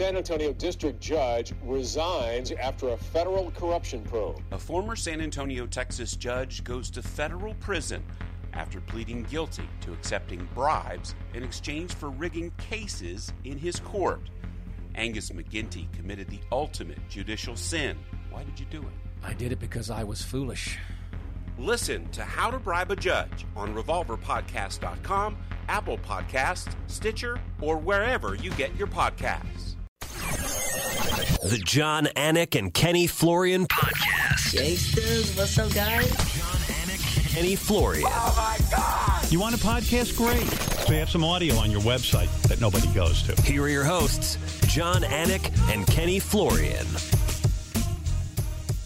San Antonio district judge resigns after a federal corruption probe. A former San Antonio, Texas judge goes to federal prison after pleading guilty to accepting bribes in exchange for rigging cases in his court. Angus McGinty committed the ultimate judicial sin. Why did you do it? I did it because I was foolish. Listen to How to Bribe a Judge on RevolverPodcast.com, Apple Podcasts, Stitcher, or wherever you get your podcasts. The Jon Anik and Kenny Florian Podcast. Gangsters, what's up, guys? Jon Anik, Kenny Florian. Oh, my God! You want a podcast? Great. We have some audio on your website that nobody goes to. Here are your hosts, Jon Anik and Kenny Florian.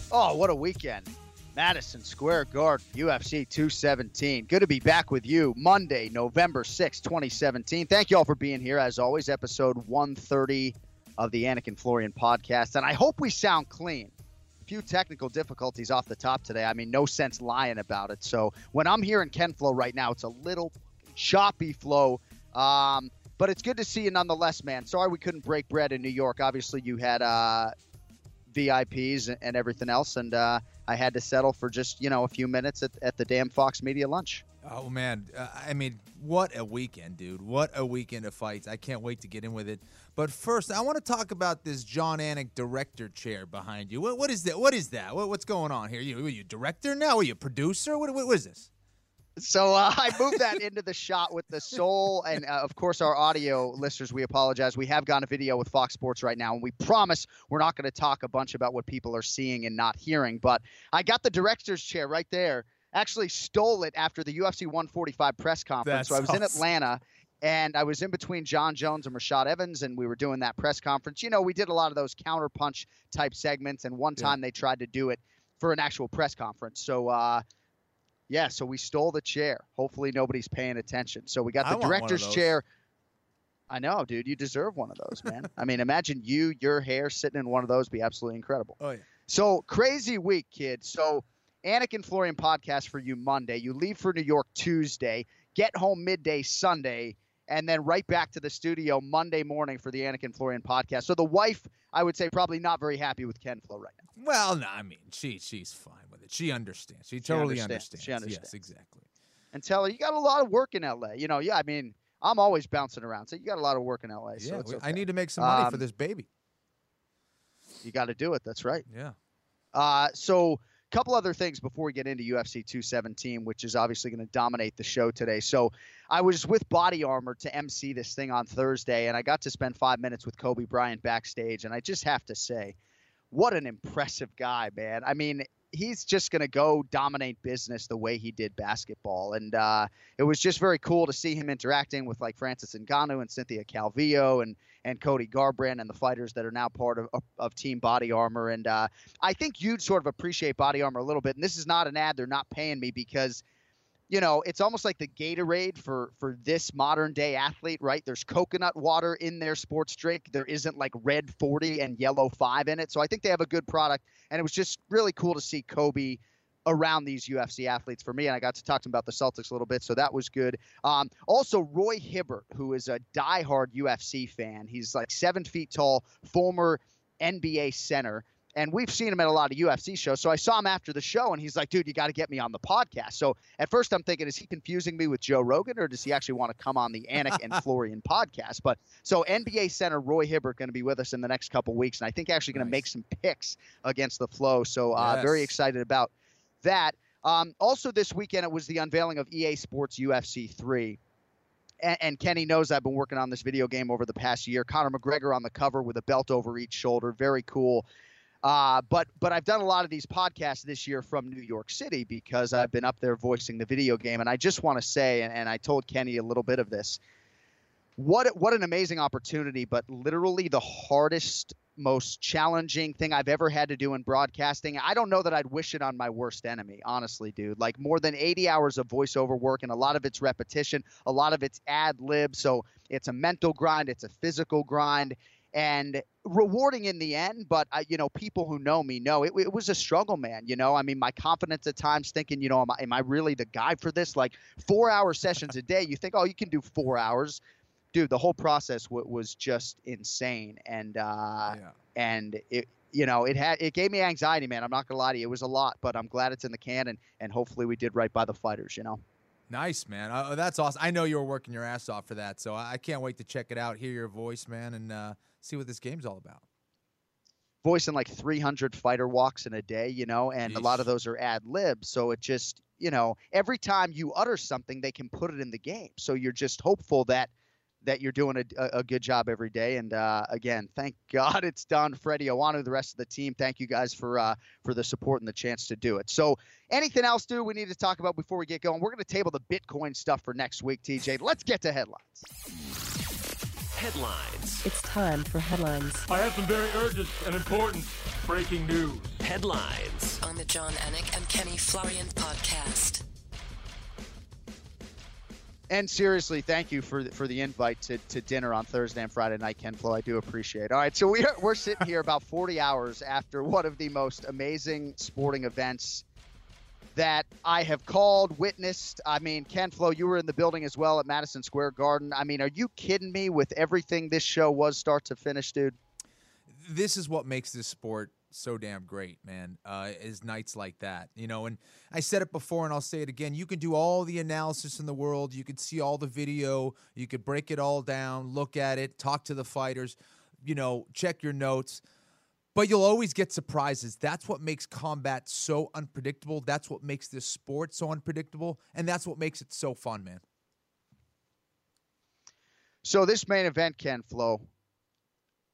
Oh, what a weekend. Madison Square Garden, UFC 217. Good to be back with you Monday, November 6, 2017. Thank you all for being here. As always, episode 130 of the Anik and Florian podcast. And I hope we sound clean. A few technical difficulties off the top today. I mean, no sense lying about it. So when I'm here in Ken Flo right now, it's a little choppy flow. Um, but it's good to see you nonetheless, man. Sorry we couldn't break bread in New York. Obviously, you had uh, VIPs and everything else, and uh, I had to settle for just you know a few minutes at, at the damn Fox Media lunch. Oh man, uh, I mean, what a weekend, dude! What a weekend of fights! I can't wait to get in with it. But first, I want to talk about this Jon Anik director chair behind you. What, what is that? What is that? What, what's going on here? You, are you director now? Are you producer? What, what, what is this? So uh, I moved that into the shot with the soul, and uh, of course our audio listeners. We apologize. We have gone a video with Fox Sports right now, and we promise we're not going to talk a bunch about what people are seeing and not hearing. But I got the director's chair right there. Actually, stole it after the UFC 145 press conference. That's so I was awesome. in Atlanta, and I was in between Jon Jones and Rashad Evans, and we were doing that press conference. You know, we did a lot of those counterpunch type segments, and one time they tried to do it for an actual press conference. So. uh yeah, so we stole the chair. Hopefully nobody's paying attention. So we got the director's chair. I know, dude. You deserve one of those, man. I mean, imagine you, your hair sitting in one of those be absolutely incredible. Oh yeah. So crazy week, kid. So Anik and Florian podcast for you Monday. You leave for New York Tuesday, get home midday Sunday, and then right back to the studio Monday morning for the Anik and Florian podcast. So the wife, I would say, probably not very happy with Ken Flo right now. Well, no, I mean, she she's fine with it. She understands. She totally understands. understands. She understands. Yes, exactly. And tell her you got a lot of work in LA. You know, yeah. I mean, I'm always bouncing around, so you got a lot of work in LA. so yeah, it's okay. I need to make some money for Um, this baby. You got to do it. That's right. Yeah. Uh, so, couple other things before we get into UFC 217, which is obviously going to dominate the show today. So, I was with Body Armor to MC this thing on Thursday, and I got to spend five minutes with Kobe Bryant backstage. And I just have to say, what an impressive guy, man. I mean, he's just going to go dominate business the way he did basketball. And uh, it was just very cool to see him interacting with like Francis Ngannou and Cynthia Calvillo and, and Cody Garbrandt and the fighters that are now part of, of, of Team Body Armor. And uh, I think you'd sort of appreciate Body Armor a little bit. And this is not an ad, they're not paying me because you know, it's almost like the Gatorade for for this modern day athlete, right? There's coconut water in their sports drink. There isn't like red 40 and yellow 5 in it. So I think they have a good product and it was just really cool to see Kobe around these UFC athletes for me and I got to talk to him about the Celtics a little bit, so that was good. Um, also Roy Hibbert, who is a diehard UFC fan. He's like 7 feet tall, former NBA center and we've seen him at a lot of UFC shows. So I saw him after the show, and he's like, "Dude, you got to get me on the podcast." So at first, I'm thinking, is he confusing me with Joe Rogan, or does he actually want to come on the Anik and Florian podcast? But so NBA center Roy Hibbert going to be with us in the next couple weeks, and I think actually going to make some picks against the flow. So uh, Yes. very excited about that. Um, also, this weekend it was the unveiling of EA Sports UFC three and, and Kenny knows I've been working on this video game over the past year. Conor McGregor on the cover with a belt over each shoulder, very cool. Uh, but but I've done a lot of these podcasts this year from New York City because I've been up there voicing the video game, and I just want to say, and, and I told Kenny a little bit of this. What what an amazing opportunity, but literally the hardest, most challenging thing I've ever had to do in broadcasting. I don't know that I'd wish it on my worst enemy, honestly, dude. Like more than 80 hours of voiceover work, and a lot of it's repetition, a lot of it's ad lib. So it's a mental grind, it's a physical grind, and rewarding in the end. But I, you know, people who know me know it, it was a struggle, man. You know, I mean, my confidence at times thinking, you know, am I, am I really the guy for this? Like four hour sessions a day. You think, oh, you can do four hours. Dude, the whole process w- was just insane, and uh, Yeah. and it you know it had it gave me anxiety, man. I'm not gonna lie to you, it was a lot, but I'm glad it's in the can, and and hopefully we did right by the fighters, you know. Nice, man. Uh, that's awesome. I know you were working your ass off for that, so I I can't wait to check it out, hear your voice, man, and uh, see what this game's all about. voicing like 300 fighter walks in a day, you know, and a lot of those are ad libs. So it just, you know, every time you utter something, they can put it in the game. So you're just hopeful that that you're doing a, a, a good job every day. And uh, again, thank God it's done. Freddie Owanu, the rest of the team, thank you guys for uh, for the support and the chance to do it. So anything else, dude, we need to talk about before we get going? We're going to table the Bitcoin stuff for next week, TJ. Let's get to headlines. Headlines. It's time for headlines. I have some very urgent and important breaking news. Headlines. on the Jon Anik and Kenny Florian podcast. And seriously, thank you for the, for the invite to, to dinner on Thursday and Friday night, Ken Flo. I do appreciate. it. All right, so we are, we're sitting here about 40 hours after one of the most amazing sporting events that I have called, witnessed. I mean, Ken Flo, you were in the building as well at Madison Square Garden. I mean, are you kidding me with everything this show was start to finish, dude? this is what makes this sport so damn great, man. Uh, is nights like that, you know. And I said it before, and I'll say it again. You can do all the analysis in the world. You could see all the video. You could break it all down, look at it, talk to the fighters, you know, check your notes. But you'll always get surprises. That's what makes combat so unpredictable. That's what makes this sport so unpredictable, and that's what makes it so fun, man. So this main event, Ken Flo,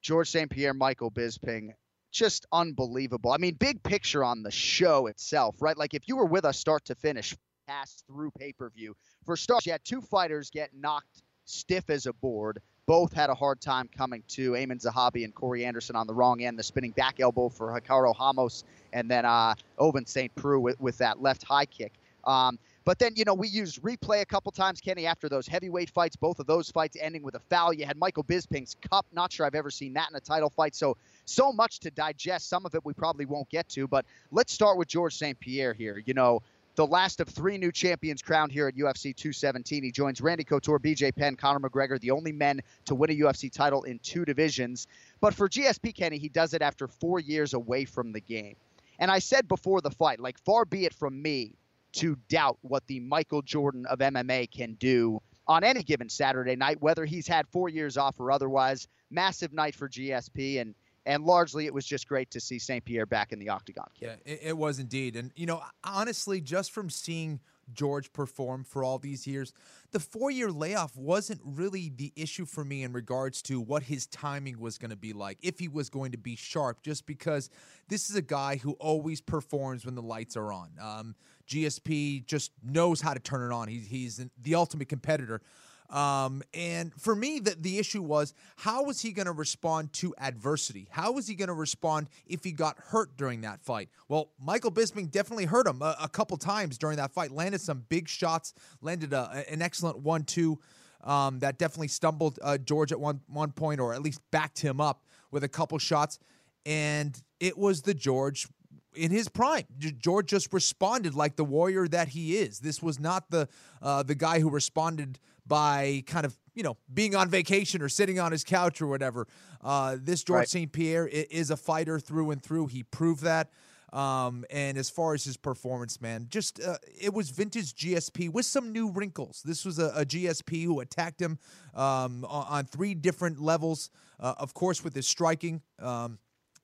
George St. Pierre, Michael Bisping, just unbelievable. I mean, big picture on the show itself, right? Like if you were with us start to finish, pass through pay per view. For starters, you had two fighters get knocked stiff as a board. Both had a hard time coming to. Aiemann Zahabi and Corey Anderson on the wrong end. The spinning back elbow for Ricardo Ramos, and then uh, Ovince St. Preux with, with that left high kick. Um, but then, you know, we used replay a couple times, Kenny, after those heavyweight fights, both of those fights ending with a foul. You had Michael Bisping's cup. Not sure I've ever seen that in a title fight. So, so much to digest. Some of it we probably won't get to. But let's start with George St. Pierre here. You know, the last of three new champions crowned here at UFC 217. He joins Randy Couture, BJ Penn, Conor McGregor, the only men to win a UFC title in two divisions. But for GSP Kenny, he does it after four years away from the game. And I said before the fight, like, far be it from me to doubt what the Michael Jordan of MMA can do on any given Saturday night, whether he's had four years off or otherwise. Massive night for GSP, and and largely it was just great to see St. Pierre back in the octagon. Yeah, it, it was indeed. And, you know, honestly, just from seeing George perform for all these years, the four year layoff wasn't really the issue for me in regards to what his timing was going to be like, if he was going to be sharp, just because this is a guy who always performs when the lights are on. Um, GSP just knows how to turn it on. He's, he's the ultimate competitor. Um, and for me, the, the issue was how was he going to respond to adversity? How was he going to respond if he got hurt during that fight? Well, Michael Bisping definitely hurt him a, a couple times during that fight, landed some big shots, landed a, an excellent one two. Um, that definitely stumbled uh, George at one one point, or at least backed him up with a couple shots. And it was the George in his prime. George just responded like the warrior that he is. This was not the uh, the guy who responded by kind of you know being on vacation or sitting on his couch or whatever. Uh, this George Right. St. Pierre is a fighter through and through. He proved that. Um, and as far as his performance, man, just uh, it was vintage GSP with some new wrinkles. This was a, a GSP who attacked him um, on, on three different levels. Uh, of course, with his striking. Um,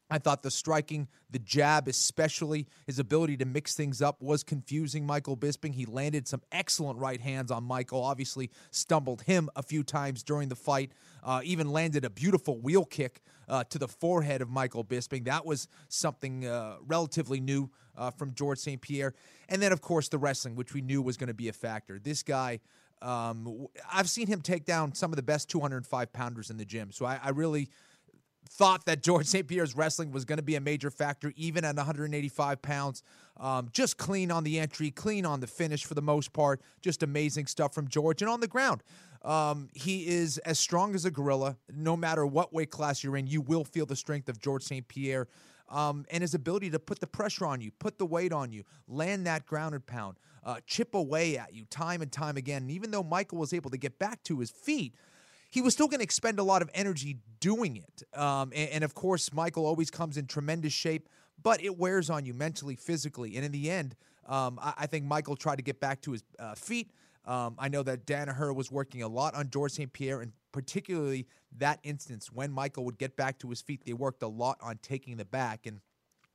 I thought the striking, the jab, especially his ability to mix things up, was confusing Michael Bisping. He landed some excellent right hands on Michael, obviously stumbled him a few times during the fight, uh, even landed a beautiful wheel kick uh, to the forehead of Michael Bisping. That was something uh, relatively new uh, from George St. Pierre. And then, of course, the wrestling, which we knew was going to be a factor. This guy. Um, I've seen him take down some of the best 205 pounders in the gym. So I, I really thought that George St. Pierre's wrestling was going to be a major factor, even at 185 pounds. Um, just clean on the entry, clean on the finish for the most part. Just amazing stuff from George. And on the ground, um, he is as strong as a gorilla. No matter what weight class you're in, you will feel the strength of George St. Pierre. Um, and his ability to put the pressure on you, put the weight on you, land that grounded pound, uh, chip away at you time and time again. And even though Michael was able to get back to his feet, he was still going to expend a lot of energy doing it. Um, and, and, of course, Michael always comes in tremendous shape, but it wears on you mentally, physically. And in the end, um, I, I, think Michael tried to get back to his uh, feet. Um, I know that Danaher was working a lot on George St. Pierre, and particularly that instance when Michael would get back to his feet, they worked a lot on taking the back. And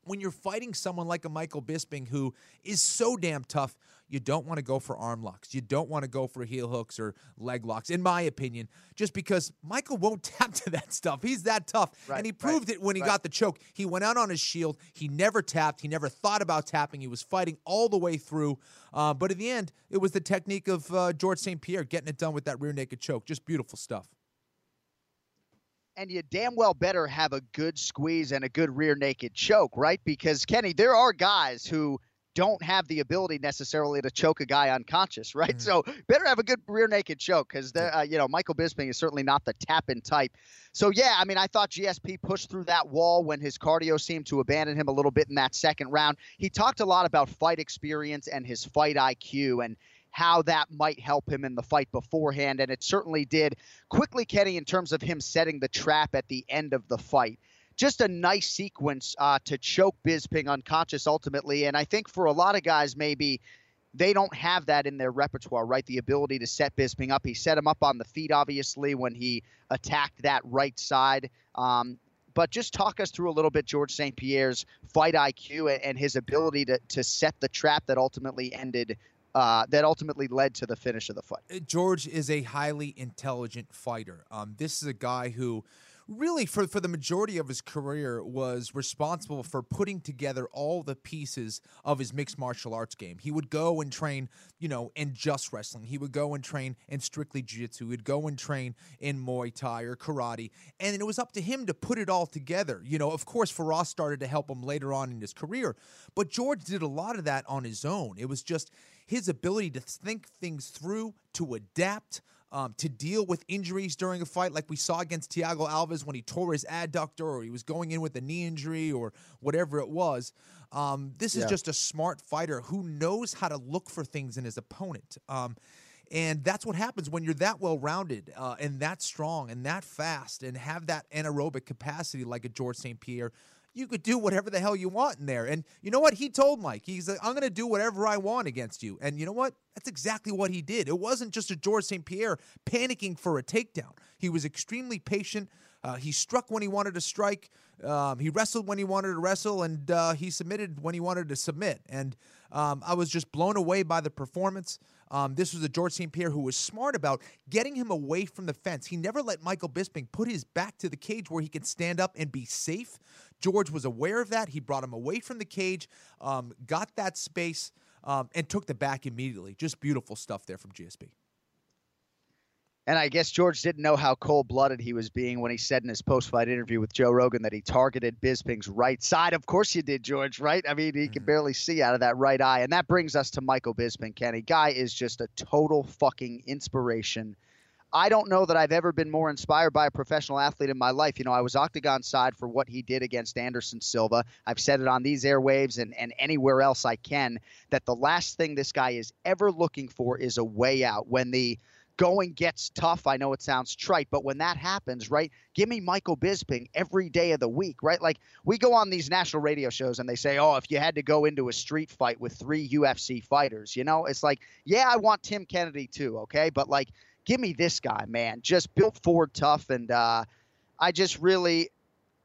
when you're fighting someone like a Michael Bisping who is so damn tough, you don't want to go for arm locks. You don't want to go for heel hooks or leg locks, in my opinion, just because Michael won't tap to that stuff. He's that tough. Right, and he proved right, it when he right. got the choke. He went out on his shield. He never tapped. He never thought about tapping. He was fighting all the way through. Uh, but in the end, it was the technique of uh, George St. Pierre getting it done with that rear naked choke. Just beautiful stuff and you damn well better have a good squeeze and a good rear naked choke, right? Because Kenny, there are guys who don't have the ability necessarily to choke a guy unconscious, right? Mm-hmm. So better have a good rear naked choke because uh, you know Michael Bisping is certainly not the tap in type. So yeah, I mean I thought GSP pushed through that wall when his cardio seemed to abandon him a little bit in that second round. He talked a lot about fight experience and his fight IQ and how that might help him in the fight beforehand, and it certainly did. Quickly, Kenny, in terms of him setting the trap at the end of the fight just a nice sequence uh, to choke Bisping unconscious ultimately. And I think for a lot of guys, maybe they don't have that in their repertoire, right? The ability to set Bisping up. He set him up on the feet, obviously, when he attacked that right side. Um, but just talk us through a little bit George St. Pierre's fight IQ and his ability to, to set the trap that ultimately ended uh, that ultimately led to the finish of the fight. George is a highly intelligent fighter. Um, this is a guy who really for, for the majority of his career was responsible for putting together all the pieces of his mixed martial arts game. He would go and train, you know, in just wrestling. He would go and train in strictly jiu-jitsu. He'd go and train in Muay Thai or karate. And it was up to him to put it all together. You know, of course, Firas started to help him later on in his career, but George did a lot of that on his own. It was just his ability to think things through, to adapt, um, to deal with injuries during a fight, like we saw against Thiago Alves when he tore his adductor or he was going in with a knee injury or whatever it was. Um, this is Yeah. just a smart fighter who knows how to look for things in his opponent. Um, and that's what happens when you're that well rounded uh, and that strong and that fast and have that anaerobic capacity like a George St. Pierre. You could do whatever the hell you want in there. And you know what? He told Mike, he's like, I'm going to do whatever I want against you. And you know what? That's exactly what he did. It wasn't just a George St. Pierre panicking for a takedown. He was extremely patient. Uh, he struck when he wanted to strike. Um, he wrestled when he wanted to wrestle, and uh, he submitted when he wanted to submit. And um, I was just blown away by the performance. Um, this was a George St. Pierre who was smart about getting him away from the fence. He never let Michael Bisping put his back to the cage where he could stand up and be safe. George was aware of that. He brought him away from the cage, um, got that space, um, and took the back immediately. Just beautiful stuff there from GSP. And I guess George didn't know how cold blooded he was being when he said in his post fight interview with Joe Rogan that he targeted Bisping's right side. Of course you did, George, right? I mean, he Mm-hmm. could barely see out of that right eye. And that brings us to Michael Bisping, Kenny. Guy is just a total fucking inspiration. I don't know that I've ever been more inspired by a professional athlete in my life. You know, I was octagon side for what he did against Anderson Silva. I've said it on these airwaves and, and anywhere else I can that the last thing this guy is ever looking for is a way out. When the going gets tough, I know it sounds trite, but when that happens, right, give me Michael Bisping every day of the week, right? Like we go on these national radio shows and they say, oh, if you had to go into a street fight with three UFC fighters, you know, it's like, yeah, I want Tim Kennedy too, okay? But like, give me this guy, man. Just built forward tough. And uh, I just really,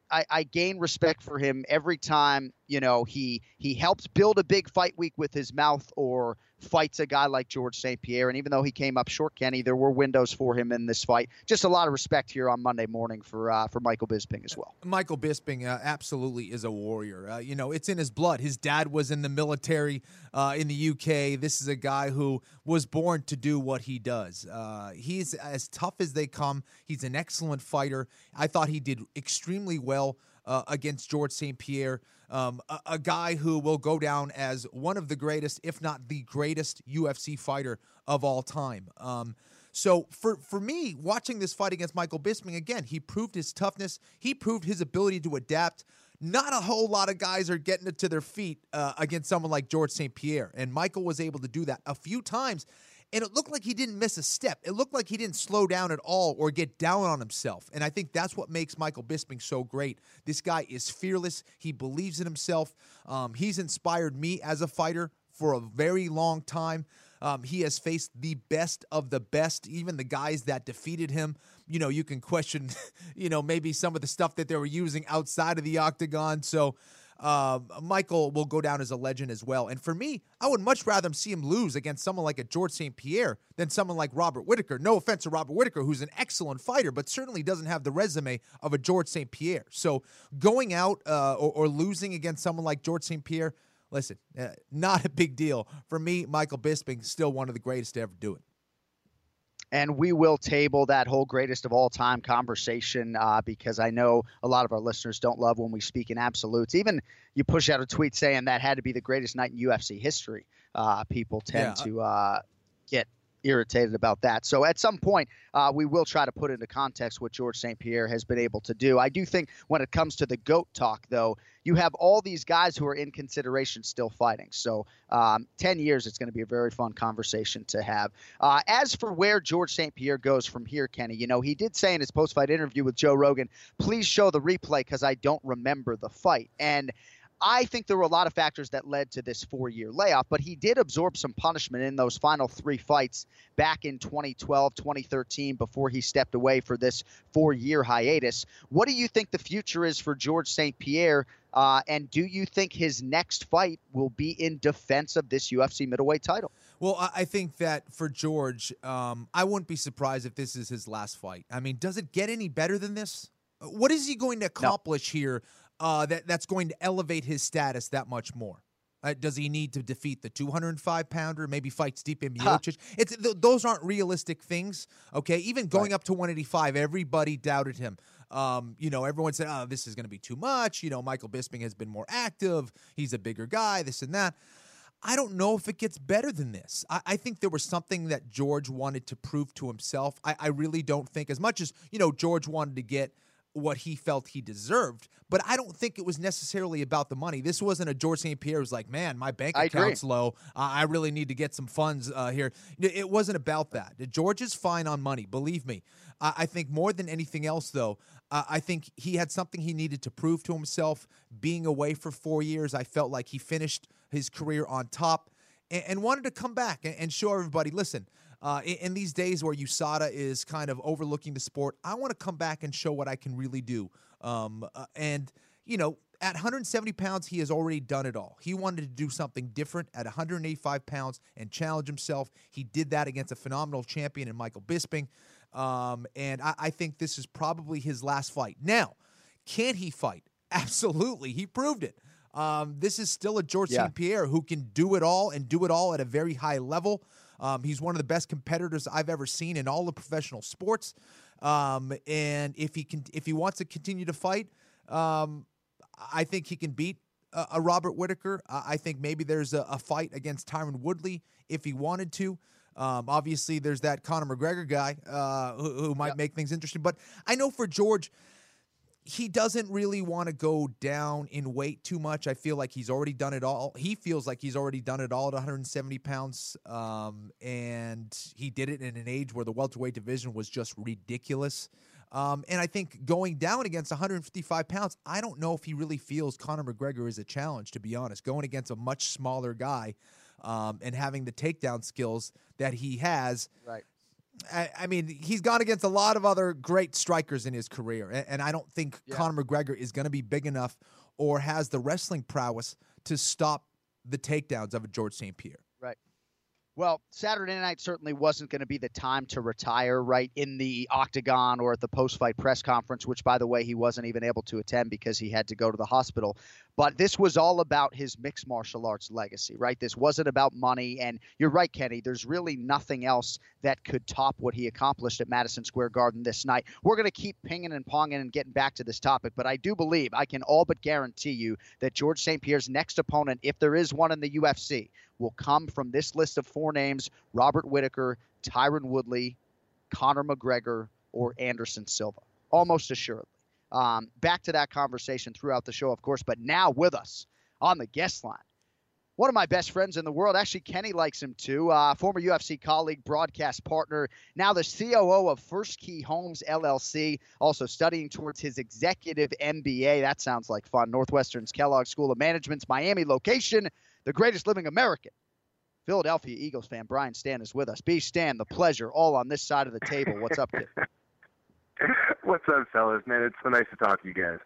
I, I gain respect for him every time, you know, he he helps build a big fight week with his mouth or fights a guy like George St. Pierre. And even though he came up short, Kenny, there were windows for him in this fight. Just a lot of respect here on Monday morning for uh, for Michael Bisping as well. Michael Bisping uh, absolutely is a warrior. Uh, you know, it's in his blood. His dad was in the military uh, in the UK. This is a guy who was born to do what he does. Uh, he's as tough as they come. He's an excellent fighter. I thought he did extremely well uh, against George St. Pierre, um, a, a guy who will go down as one of the greatest, if not the greatest, UFC fighter of all time. Um, so for for me, watching this fight against Michael Bisping again, he proved his toughness. He proved his ability to adapt. Not a whole lot of guys are getting it to their feet uh, against someone like George St. Pierre, and Michael was able to do that a few times. And it looked like he didn't miss a step. It looked like he didn't slow down at all or get down on himself. And I think that's what makes Michael Bisping so great. This guy is fearless. He believes in himself. Um, he's inspired me as a fighter for a very long time. Um, he has faced the best of the best, even the guys that defeated him. You know, you can question, you know, maybe some of the stuff that they were using outside of the octagon. So, uh, Michael will go down as a legend as well. And for me, I would much rather see him lose against someone like a George St. Pierre than someone like Robert Whitaker. No offense to Robert Whitaker, who's an excellent fighter, but certainly doesn't have the resume of a George St. Pierre. So going out uh, or, or losing against someone like George St. Pierre, listen, uh, not a big deal. For me, Michael Bisping, still one of the greatest to ever do it and we will table that whole greatest of all time conversation uh, because I know a lot of our listeners don't love when we speak in absolutes. Even you push out a tweet saying that had to be the greatest night in UFC history. Uh, people tend yeah. to uh, get irritated about that. So at some point, uh, we will try to put into context what George St. Pierre has been able to do. I do think when it comes to the GOAT talk, though, you have all these guys who are in consideration still fighting. So um, 10 years, it's going to be a very fun conversation to have. Uh, as for where George St. Pierre goes from here, Kenny, you know, he did say in his post fight interview with Joe Rogan, please show the replay because I don't remember the fight. And I think there were a lot of factors that led to this four year layoff, but he did absorb some punishment in those final three fights back in 2012, 2013, before he stepped away for this four year hiatus. What do you think the future is for George St. Pierre? Uh, and do you think his next fight will be in defense of this UFC middleweight title? Well, I think that for George, um, I wouldn't be surprised if this is his last fight. I mean, does it get any better than this? What is he going to accomplish no. here uh, that that's going to elevate his status that much more? Uh, does he need to defeat the 205 pounder? Maybe fight Stipe Miocic. Huh. It's th- those aren't realistic things. Okay, even going right. up to 185, everybody doubted him. Um, you know, everyone said, "Oh, this is going to be too much." You know, Michael Bisping has been more active. He's a bigger guy. This and that. I don't know if it gets better than this. I, I, think there was something that George wanted to prove to himself. I, I really don't think, as much as you know, George wanted to get what he felt he deserved. But I don't think it was necessarily about the money. This wasn't a George St. Pierre who's like, man, my bank account's low. Uh, I really need to get some funds uh, here. It wasn't about that. George is fine on money, believe me. Uh, I think more than anything else, though, uh, I think he had something he needed to prove to himself. Being away for four years, I felt like he finished his career on top and, and wanted to come back and, and show everybody listen, uh, in, in, these days where USADA is kind of overlooking the sport, I want to come back and show what I can really do. Um, uh, and, you know, at 170 pounds, he has already done it all. He wanted to do something different at 185 pounds and challenge himself. He did that against a phenomenal champion in Michael Bisping. Um, and I, I think this is probably his last fight. Now, can he fight? Absolutely. He proved it. Um, this is still a George yeah. St. Pierre who can do it all and do it all at a very high level. Um, he's one of the best competitors I've ever seen in all of professional sports. Um, and if he can, if he wants to continue to fight, um, I think he can beat a, a Robert Whitaker. I think maybe there's a, a, fight against Tyron Woodley if he wanted to. Um, obviously, there's that Conor McGregor guy uh, who, who, might yep. make things interesting. But I know for George, he doesn't really want to go down in weight too much. I feel like he's already done it all. He feels like he's already done it all at 170 pounds. Um, and he did it in an age where the welterweight division was just ridiculous. Um, and I think going down against 155 pounds, I don't know if he really feels Conor McGregor is a challenge, to be honest. Going against a much smaller guy um, and having the takedown skills that he has. Right. I, I, mean, he's gone against a lot of other great strikers in his career, and, and I don't think yeah. Conor McGregor is going to be big enough or has the wrestling prowess to stop the takedowns of a George St. Pierre. Well, Saturday night certainly wasn't going to be the time to retire right in the octagon or at the post fight press conference, which, by the way, he wasn't even able to attend because he had to go to the hospital. But this was all about his mixed martial arts legacy, right? This wasn't about money. And you're right, Kenny. There's really nothing else that could top what he accomplished at Madison Square Garden this night. We're going to keep pinging and ponging and getting back to this topic, but I do believe, I can all but guarantee you that George St. Pierre's next opponent, if there is one in the UFC, will come from this list of four names Robert Whitaker, Tyron Woodley, Conor McGregor, or Anderson Silva. Almost assuredly. Um, back to that conversation throughout the show, of course, but now with us on the guest line, one of my best friends in the world. Actually, Kenny likes him too. Uh, former UFC colleague, broadcast partner, now the COO of First Key Homes LLC, also studying towards his executive MBA. That sounds like fun. Northwestern's Kellogg School of Management's Miami location, the greatest living American. Philadelphia Eagles fan Brian Stann is with us. B. Stan, the pleasure, all on this side of the table. What's up, kid? What's up, fellas? Man, it's so nice to talk to you guys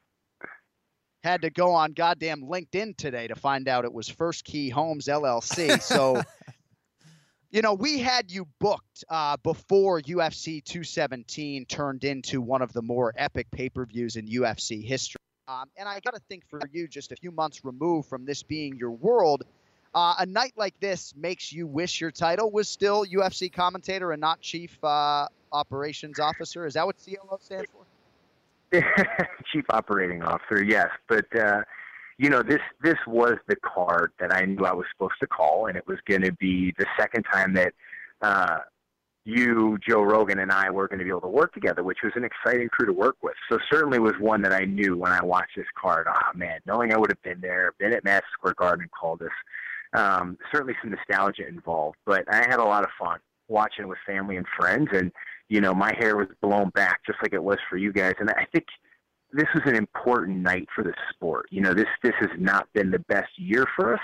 had to go on goddamn LinkedIn today to find out it was First Key Homes LLC. So, you know, we had you booked uh, before UFC 217 turned into one of the more epic pay per views in UFC history. Um, and I got to think for you, just a few months removed from this being your world, uh, a night like this makes you wish your title was still UFC commentator and not chief uh, operations officer. Is that what CLO stands for? chief operating officer, yes. But uh, you know, this this was the card that I knew I was supposed to call, and it was going to be the second time that uh, you, Joe Rogan, and I were going to be able to work together, which was an exciting crew to work with. So certainly was one that I knew when I watched this card. Oh man, knowing I would have been there, been at Madison Square Garden called this. Um, certainly some nostalgia involved, but I had a lot of fun watching with family and friends, and you know, my hair was blown back just like it was for you guys. And I think this was an important night for the sport. You know, this this has not been the best year for us.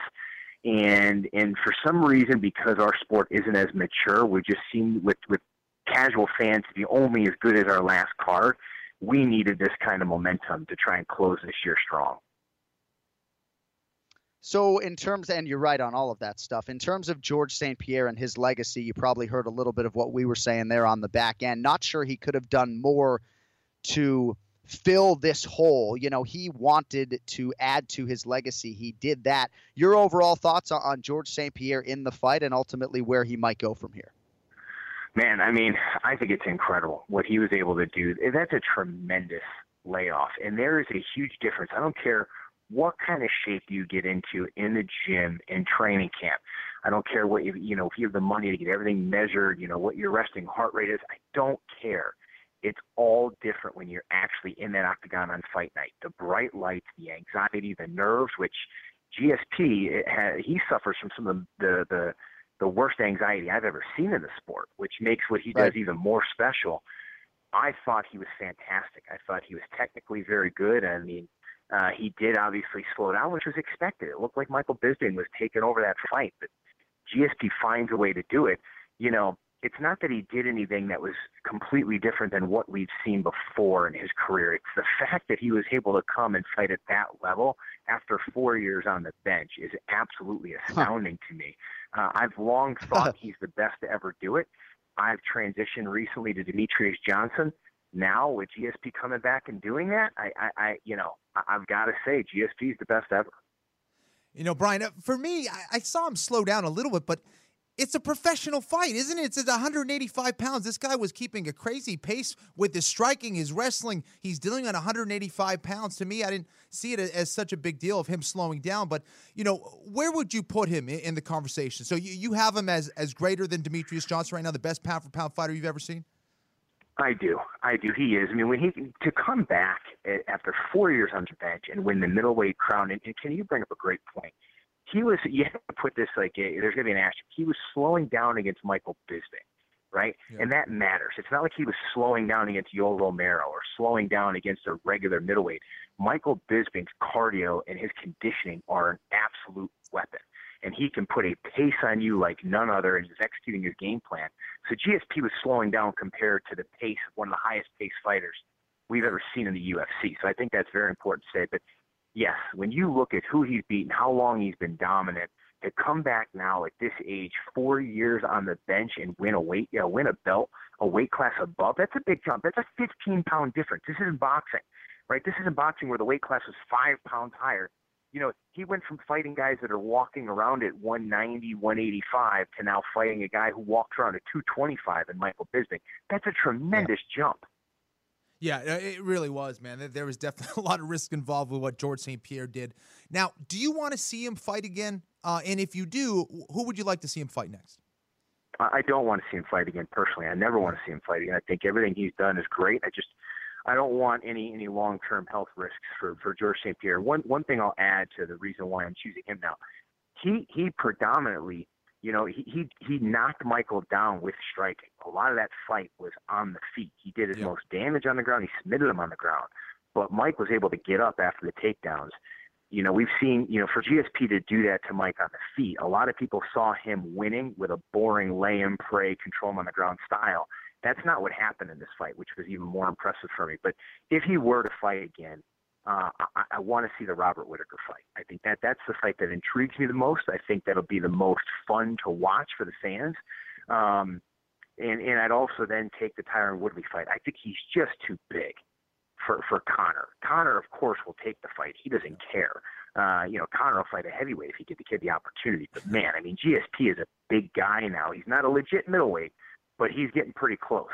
And and for some reason, because our sport isn't as mature, we just seem with with casual fans to be only as good as our last card. We needed this kind of momentum to try and close this year strong. So, in terms, and you're right on all of that stuff, in terms of George St. Pierre and his legacy, you probably heard a little bit of what we were saying there on the back end. Not sure he could have done more to fill this hole. You know, he wanted to add to his legacy. He did that. Your overall thoughts on George St. Pierre in the fight and ultimately where he might go from here? Man, I mean, I think it's incredible what he was able to do. That's a tremendous layoff. And there is a huge difference. I don't care what kind of shape you get into in the gym in training camp. I don't care what you you know if you have the money to get everything measured, you know what your resting heart rate is. I don't care. It's all different when you're actually in that octagon on fight night. The bright lights, the anxiety, the nerves, which GSP it has, he suffers from some of the the the worst anxiety I've ever seen in the sport, which makes what he right. does even more special. I thought he was fantastic. I thought he was technically very good. I mean, uh, he did obviously slow down, which was expected. It looked like Michael Bisping was taking over that fight, but GSP finds a way to do it. You know, it's not that he did anything that was completely different than what we've seen before in his career. It's the fact that he was able to come and fight at that level after four years on the bench is absolutely astounding huh. to me. Uh, I've long thought he's the best to ever do it. I've transitioned recently to Demetrious Johnson now with GSP coming back and doing that, I, I, I you know, I, have got to say GSP is the best ever. You know, Brian, uh, for me, I, I, saw him slow down a little bit, but it's a professional fight, isn't it? It's at 185 pounds. This guy was keeping a crazy pace with his striking, his wrestling. He's dealing at 185 pounds. To me, I didn't see it as such a big deal of him slowing down. But you know, where would you put him in, the conversation? So you, you have him as as greater than Demetrious Johnson right now, the best pound for pound fighter you've ever seen. I do. I do. He is. I mean, when he to come back after four years on the bench and win the middleweight crown, and, and can you bring up a great point? He was. You have to put this like eh, there's going to be an asterisk. He was slowing down against Michael Bisping, right? Yeah. And that matters. It's not like he was slowing down against Yoel Romero or slowing down against a regular middleweight. Michael Bisping's cardio and his conditioning are an absolute weapon and he can put a pace on you like none other, and he's executing his game plan. So GSP was slowing down compared to the pace of one of the highest pace fighters we've ever seen in the UFC. So I think that's very important to say. But yes, when you look at who he's beaten, how long he's been dominant, to come back now at this age, four years on the bench and win a weight, you know, win a belt, a weight class above, that's a big jump. That's a 15 pound difference. This isn't boxing, right? This isn't boxing where the weight class was five pounds higher you know, he went from fighting guys that are walking around at 190, 185 to now fighting a guy who walks around at 225 in Michael Bisping. That's a tremendous yeah. jump. Yeah, it really was, man. There was definitely a lot of risk involved with what George St. Pierre did. Now, do you want to see him fight again? Uh, and if you do, who would you like to see him fight next? I don't want to see him fight again personally. I never want to see him fight again. I think everything he's done is great. I just I don't want any any long term health risks for for George St. Pierre. One one thing I'll add to the reason why I'm choosing him now. he he predominantly, you know, he he he knocked Michael down with striking. A lot of that fight was on the feet. He did his most damage on the ground. He submitted him on the ground, but Mike was able to get up after the takedowns. You know, we've seen, you know, for GSP to do that to Mike on the feet, a lot of people saw him winning with a boring lay and pray, control him on the ground style. That's not what happened in this fight, which was even more impressive for me. But if he were to fight again, uh, I, I want to see the Robert Whitaker fight. I think that that's the fight that intrigues me the most. I think that'll be the most fun to watch for the fans. Um, and and I'd also then take the Tyron Woodley fight. I think he's just too big for for Conor. Conor, of course, will take the fight. He doesn't care. Uh, you know, Conor will fight a heavyweight if he get the kid the opportunity. But man, I mean, GSP is a big guy now. He's not a legit middleweight, but he's getting pretty close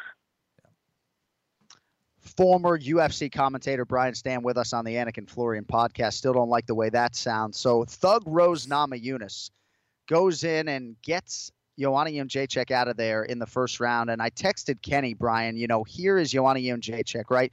former UFC commentator Brian Stann with us on the Anik and Florian podcast. Still don't like the way that sounds. So Thug Rose Nama Namajunas goes in and gets Joanna Jędrzejczyk out of there in the first round. And I texted Kenny, Brian, you know, here is Joanna Jędrzejczyk, right?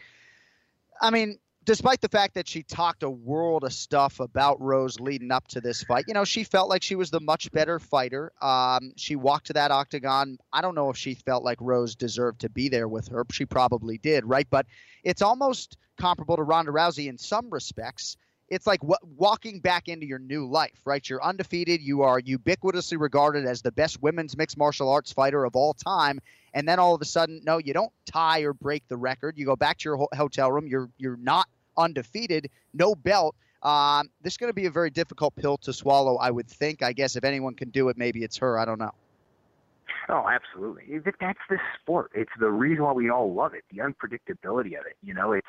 I mean, despite the fact that she talked a world of stuff about Rose leading up to this fight, you know, she felt like she was the much better fighter. Um, she walked to that octagon. I don't know if she felt like Rose deserved to be there with her. She probably did, right? But it's almost comparable to Ronda Rousey in some respects. It's like w- walking back into your new life, right? You're undefeated. You are ubiquitously regarded as the best women's mixed martial arts fighter of all time. And then all of a sudden, no, you don't tie or break the record. You go back to your ho- hotel room. You're you're not undefeated, no belt. Um, this is going to be a very difficult pill to swallow, I would think. I guess if anyone can do it, maybe it's her. I don't know. Oh, absolutely. That's the sport. It's the reason why we all love it. The unpredictability of it. You know, it's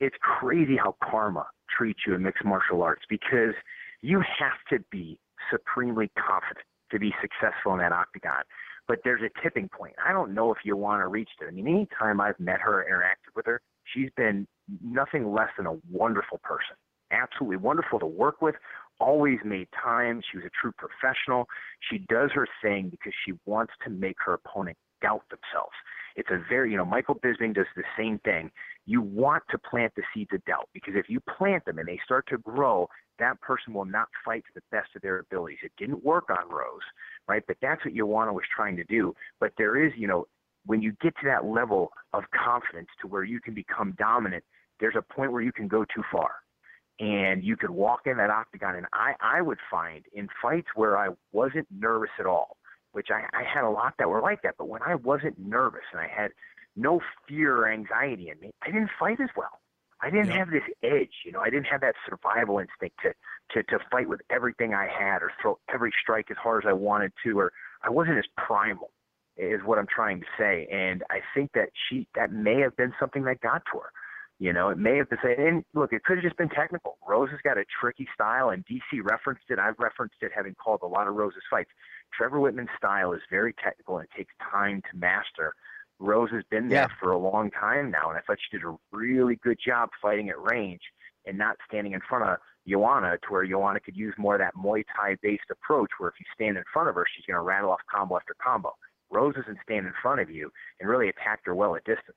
it's crazy how karma treats you in mixed martial arts because you have to be supremely confident to be successful in that octagon. But there's a tipping point. I don't know if you want to reach it. I mean, anytime I've met her, interacted with her, she's been nothing less than a wonderful person. Absolutely wonderful to work with. Always made time. She was a true professional. She does her thing because she wants to make her opponent doubt themselves. It's a very, you know, Michael Bisping does the same thing. You want to plant the seeds of doubt because if you plant them and they start to grow, that person will not fight to the best of their abilities. It didn't work on Rose, right? But that's what Joanna was trying to do. But there is, you know, when you get to that level of confidence to where you can become dominant, there's a point where you can go too far. And you could walk in that octagon, and I, I would find in fights where I wasn't nervous at all, which I, I had a lot that were like that, but when I wasn't nervous and I had no fear or anxiety in me, I didn't fight as well. I didn't have this edge, you know. I didn't have that survival instinct to to to fight with everything I had or throw every strike as hard as I wanted to, or I wasn't as primal is what I'm trying to say. And I think that she that may have been something that got to her. You know, it may have been saying, and look, it could have just been technical. Rose has got a tricky style, and DC referenced it. I've referenced it, having called a lot of Rose's fights. Trevor Wittman's style is very technical, and it takes time to master. Rose has been there yeah. for a long time now, and I thought she did a really good job fighting at range and not standing in front of Joanna to where Joanna could use more of that Muay Thai based approach where if you stand in front of her, she's going to rattle off combo after combo. Rose doesn't stand in front of you and really attack her well at distance.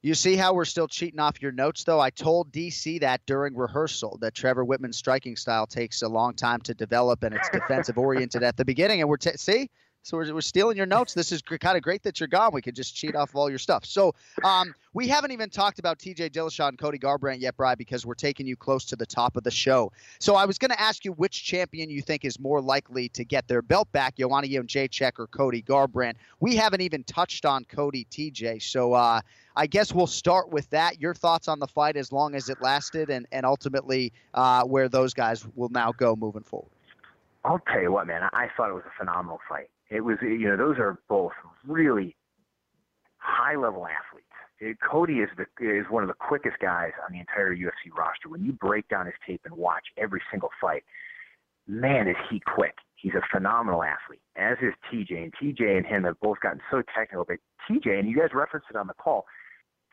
You see how we're still cheating off your notes, though? I told DC that during rehearsal that Trevor Wittman's striking style takes a long time to develop and it's defensive oriented at the beginning. And we're, t- see, so we're, we're stealing your notes. This is kind of great that you're gone. We could just cheat off of all your stuff. So um, we haven't even talked about TJ Dillashaw and Cody Garbrandt yet, Bry, because we're taking you close to the top of the show. So I was going to ask you which champion you think is more likely to get their belt back, Joanna Jędrzejczyk or Cody Garbrandt. We haven't even touched on Cody TJ. So uh, I guess we'll start with that. Your thoughts on the fight as long as it lasted and, and ultimately uh, where those guys will now go moving forward. I'll tell you what, man. I thought it was a phenomenal fight. It was, you know, those are both really high level athletes. It, Cody is the is one of the quickest guys on the entire UFC roster. When you break down his tape and watch every single fight, man, is he quick. He's a phenomenal athlete, as is TJ. And TJ and him have both gotten so technical. But TJ, and you guys referenced it on the call,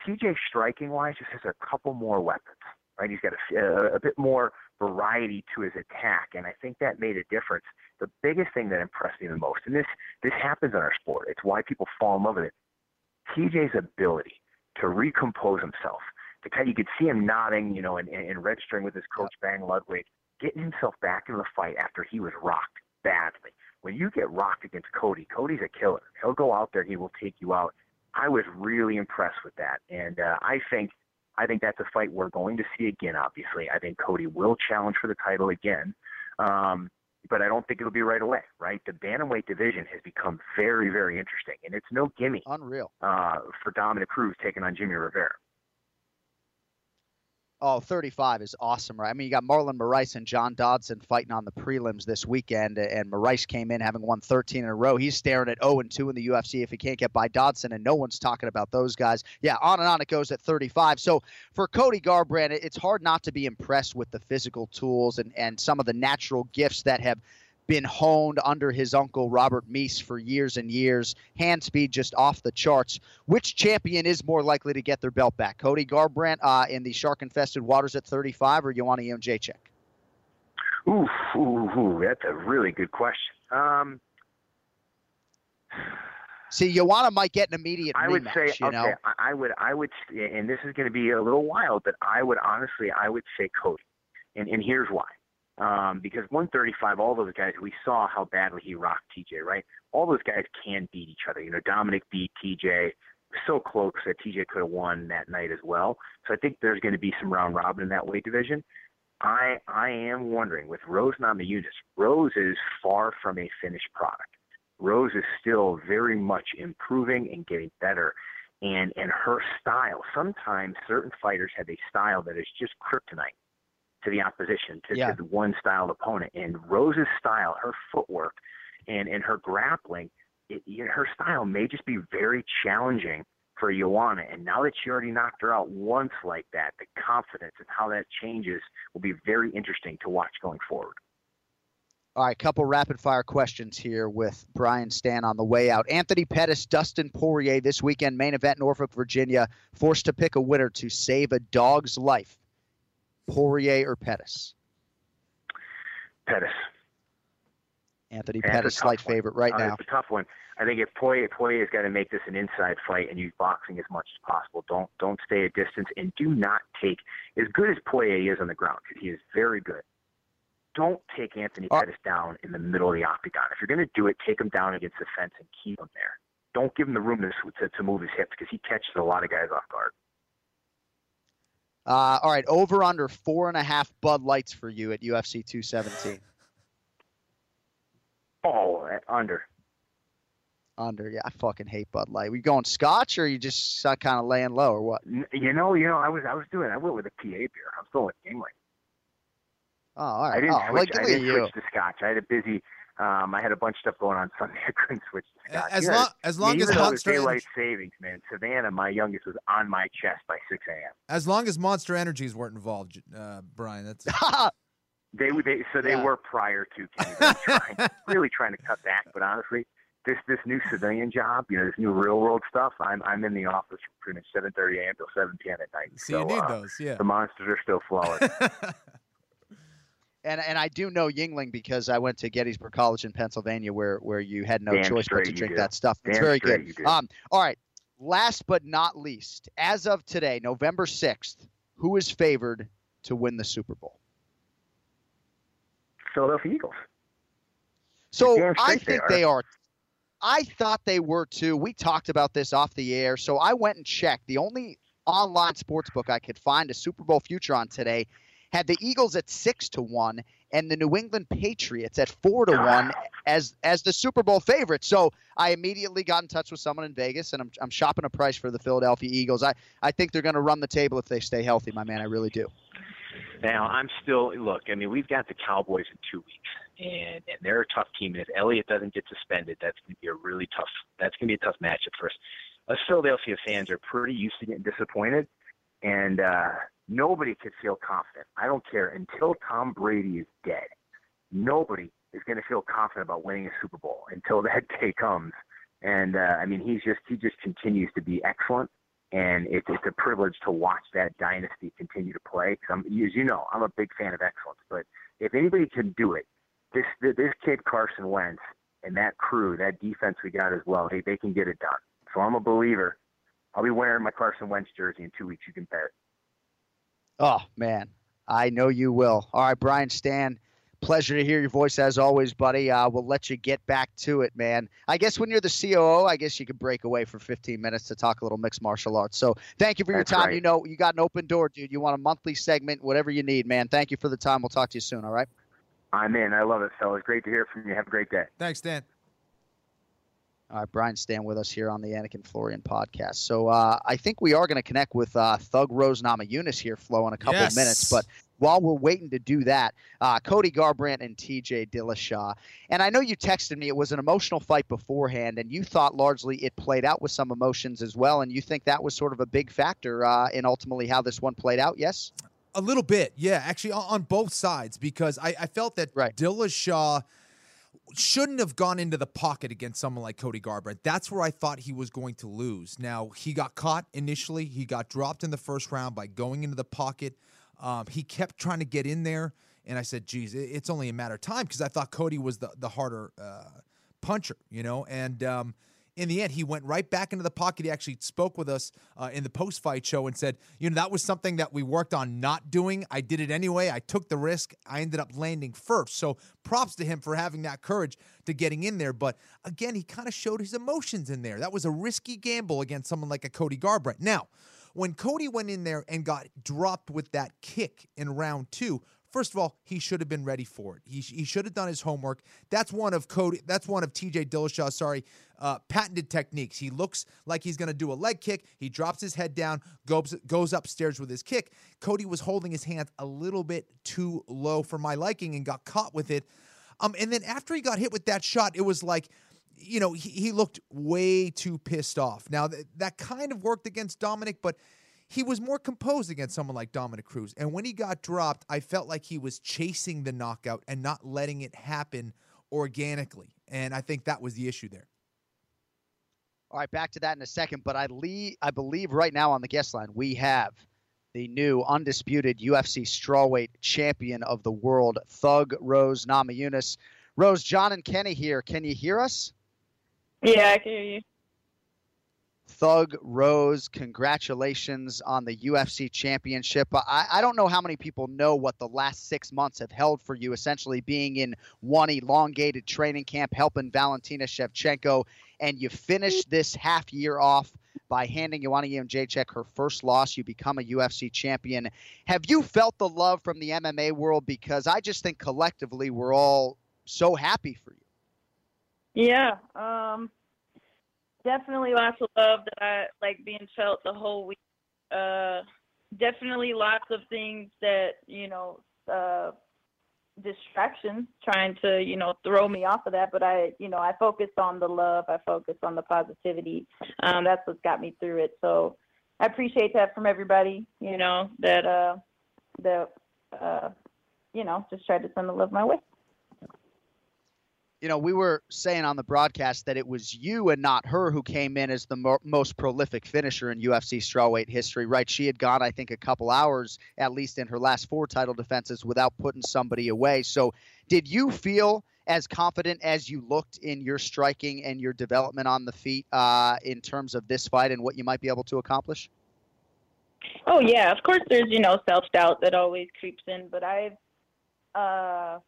TJ striking wise just has a couple more weapons, right? He's got a, a, a bit more variety to his attack, and I think that made a difference. The biggest thing that impressed me the most, and this this happens in our sport, it's why people fall in love with it. TJ's ability to recompose himself. To kind, you could see him nodding, you know, and, and registering with his coach Bang Ludwig. getting himself back in the fight after he was rocked badly. When you get rocked against Cody, Cody's a killer. He'll go out there, he will take you out. I was really impressed with that, and uh, I think I think that's a fight we're going to see again. Obviously, I think Cody will challenge for the title again, um, but I don't think it'll be right away. Right, the bantamweight division has become very, very interesting, and it's no gimme. Unreal uh, for Dominick Cruz taking on Jimmy Rivera. Oh, 35 is awesome, right? I mean, you got Marlon Moraes and John Dodson fighting on the prelims this weekend, and Moraes came in having won 13 in a row. He's staring at 0 and 2 in the UFC if he can't get by Dodson, and no one's talking about those guys. Yeah, on and on it goes at 35. So for Cody Garbrandt, it's hard not to be impressed with the physical tools and, and some of the natural gifts that have been honed under his uncle Robert Meese for years and years. Hand speed just off the charts. Which champion is more likely to get their belt back? Cody Garbrandt uh, in the shark infested waters at 35 or Joanna Jędrzejczyk? Ooh, ooh, ooh, that's a really good question. Um, See, Joanna might get an immediate I rematch, would say, you okay, know? I, I would, I would, and this is going to be a little wild, but I would honestly, I would say Cody, and and here's why. Um, because 135, all those guys, we saw how badly he rocked TJ, right? All those guys can beat each other. You know, Dominic beat TJ so close that TJ could have won that night as well. So I think there's going to be some round robin in that weight division. I I am wondering with Rose Namajunas, Rose is far from a finished product. Rose is still very much improving and getting better. And and her style, sometimes certain fighters have a style that is just kryptonite to the opposition, to, Yeah. to the one styled opponent. And Rose's style, her footwork, and and her grappling, it, you know, her style may just be very challenging for Joanna. And now that she already knocked her out once like that, the confidence and how that changes will be very interesting to watch going forward. All right, a couple rapid fire questions here with Brian Stann on the way out. Anthony Pettis, Dustin Poirier this weekend, main event Norfolk, Virginia, forced to pick a winner to save a dog's life. Poirier or Pettis? Pettis. Anthony And Pettis, a slight one. favorite right Uh, now. It's a tough one. I think if Poirier Poirier's got to make this an inside fight and use boxing as much as possible, don't don't stay at distance and do not take as good as Poirier is on the ground because he is very good. Don't take Anthony Uh, Pettis down in the middle of the octagon. If you're going to do it, take him down against the fence and keep him there. Don't give him the room to to, to move his hips because he catches a lot of guys off guard. Uh, all right, over under four and a half Bud Lights for you at UFC 217. Oh, under. Under, yeah, I fucking hate Bud Light. We going Scotch or you just kind of laying low or what? You know, you know, I was I was doing. I went with a PA beer. I'm still with Yuengling. Oh, all right. I didn't oh, switch. like, I didn't you. switch to Scotch. I had a busy. Um, I had a bunch of stuff going on Sunday. I couldn't switch to Scotch. As You know, long as long even as though it was Monster daylight Energy, savings, man. Savannah, my youngest, was on my chest by 6 a.m. as long as Monster Energies weren't involved, uh, Brian. That's They were they so they Yeah. were prior to Kenny. Trying, really trying to cut back, but honestly, this this new civilian job, you know, this new real world stuff. I'm I'm in the office from pretty much 7:30 a.m. till 7 p.m. at night. See, so you need uh, those, yeah. The monsters are still flowing. And and I do know Yuengling because I went to Gettysburg College in Pennsylvania, where where you had no Damn choice but to drink that stuff. It's Damn very good. Um, all right. Last but not least, as of today, November sixth, who is favored to win the Super Bowl? Philadelphia Eagles. So I straight they think are. they are. I thought they were too. We talked about this off the air, so I went and checked. The only online sports book I could find a Super Bowl future on today had the Eagles at six to one and the New England Patriots at four to one as as the Super Bowl favorite. So I immediately got in touch with someone in Vegas, and I'm I'm shopping a price for the Philadelphia Eagles. I I think they're going to run the table if they stay healthy, my man. I really do. Now I'm still look. I mean, we've got the Cowboys in two weeks, and and they're a tough team. And if Elliott doesn't get suspended, that's going to be a really tough. That's going to be a tough matchup for us. Us Philadelphia fans are pretty used to getting disappointed, and uh, nobody could feel confident. I don't care until Tom Brady is dead. Nobody is going to feel confident about winning a Super Bowl until that day comes. And uh, I mean, he's just he just continues to be excellent and it's it's a privilege to watch that dynasty continue to play. Cause I'm, as you know, I'm a big fan of excellence. But if anybody can do it, this this kid Carson Wentz and that crew, that defense we got as well, they they can get it done. So I'm a believer. I'll be wearing my Carson Wentz jersey in two weeks. You can bet. Oh man, I know you will. All right, Brian Stann, Pleasure to hear your voice as always, buddy. Uh, we'll let you get back to it, man. I guess when you're the COO, I guess you could break away for 15 minutes to talk a little mixed martial arts. So thank you for your time. right. You know, you got an open door, dude. You want a monthly segment, whatever you need, man. Thank you for the time. We'll talk to you soon, all right? I'm in. I love it, fellas. Great to hear from you. Have a great day. Thanks, Dan. All right, Brian, Stann with us here on the Anik and Florian podcast. So uh, I think we are going to connect with uh, Thug Rose Namajunas here, Flo, in a couple Yes. of minutes. But while we're waiting to do that, uh, Cody Garbrandt and TJ Dillashaw. And I know you texted me. It was an emotional fight beforehand, and you thought largely it played out with some emotions as well. And you think that was sort of a big factor uh, in ultimately how this one played out, yes? A little bit, yeah. Actually, on, on both sides, because I, I felt that Right. Dillashaw shouldn't have gone into the pocket against someone like Cody Garbrandt. That's where I thought he was going to lose. Now he got caught initially. He got dropped in the first round by going into the pocket. Um, he kept trying to get in there, and I said, "Geez, it's only a matter of time," because I thought Cody was the the harder uh, puncher, you know. And um, in the end, he went right back into the pocket. He actually spoke with us uh, in the post fight show and said, you know, that was something that we worked on not doing. I did it anyway. I took the risk. I ended up landing first. So props to him for having that courage to getting in there. But again, he kind of showed his emotions in there. That was a risky gamble against someone like a Cody Garbrandt. Now, when Cody went in there and got dropped with that kick in round two, First of all, he should have been ready for it. He, he should have done his homework. That's one of Cody. That's one of T.J. Dillashaw. Sorry, uh, patented techniques. He looks like he's going to do a leg kick. He drops his head down, goes goes upstairs with his kick. Cody was holding his hands a little bit too low for my liking and got caught with it. Um, and then after he got hit with that shot, it was like you know, he, he looked way too pissed off. Now, th- that kind of worked against Dominic, but he was more composed against someone like Dominic Cruz. And when he got dropped, I felt like he was chasing the knockout and not letting it happen organically. And I think that was the issue there. All right, back to that in a second. But I, le- I believe right now on the guest line, we have the new undisputed UFC strawweight champion of the world, Thug Rose Namajunas. Rose, Jon, and Kenny here. Can you hear us? Yeah, I can hear you. Thug Rose, congratulations on the UFC championship. I, I don't know how many people know what the last six months have held for you, essentially being in one elongated training camp, helping Valentina Shevchenko, and you finish this half year off by handing Joanna Jędrzejczyk her first loss. You become a UFC champion. Have you felt the love from the MMA world? Because I just think collectively we're all so happy for you. Yeah, um, definitely lots of love that I like being felt the whole week. Uh, definitely lots of things that you know, uh, distractions trying to you know throw me off of that. But I, you know, I focused on the love. I focused on the positivity. Um, that's what's got me through it. So I appreciate that from everybody. You know that uh, that uh, you know just tried to send the love my way. You know, we were saying on the broadcast that it was you and not her who came in as the mo- most prolific finisher in UFC strawweight history, right? She had gone, I think, a couple hours, at least in her last four title defenses, without putting somebody away. So, did you feel as confident as you looked in your striking and your development on the feet uh, in terms of this fight and what you might be able to accomplish? Oh yeah, of course. There's you know self doubt that always creeps in, but I've uh,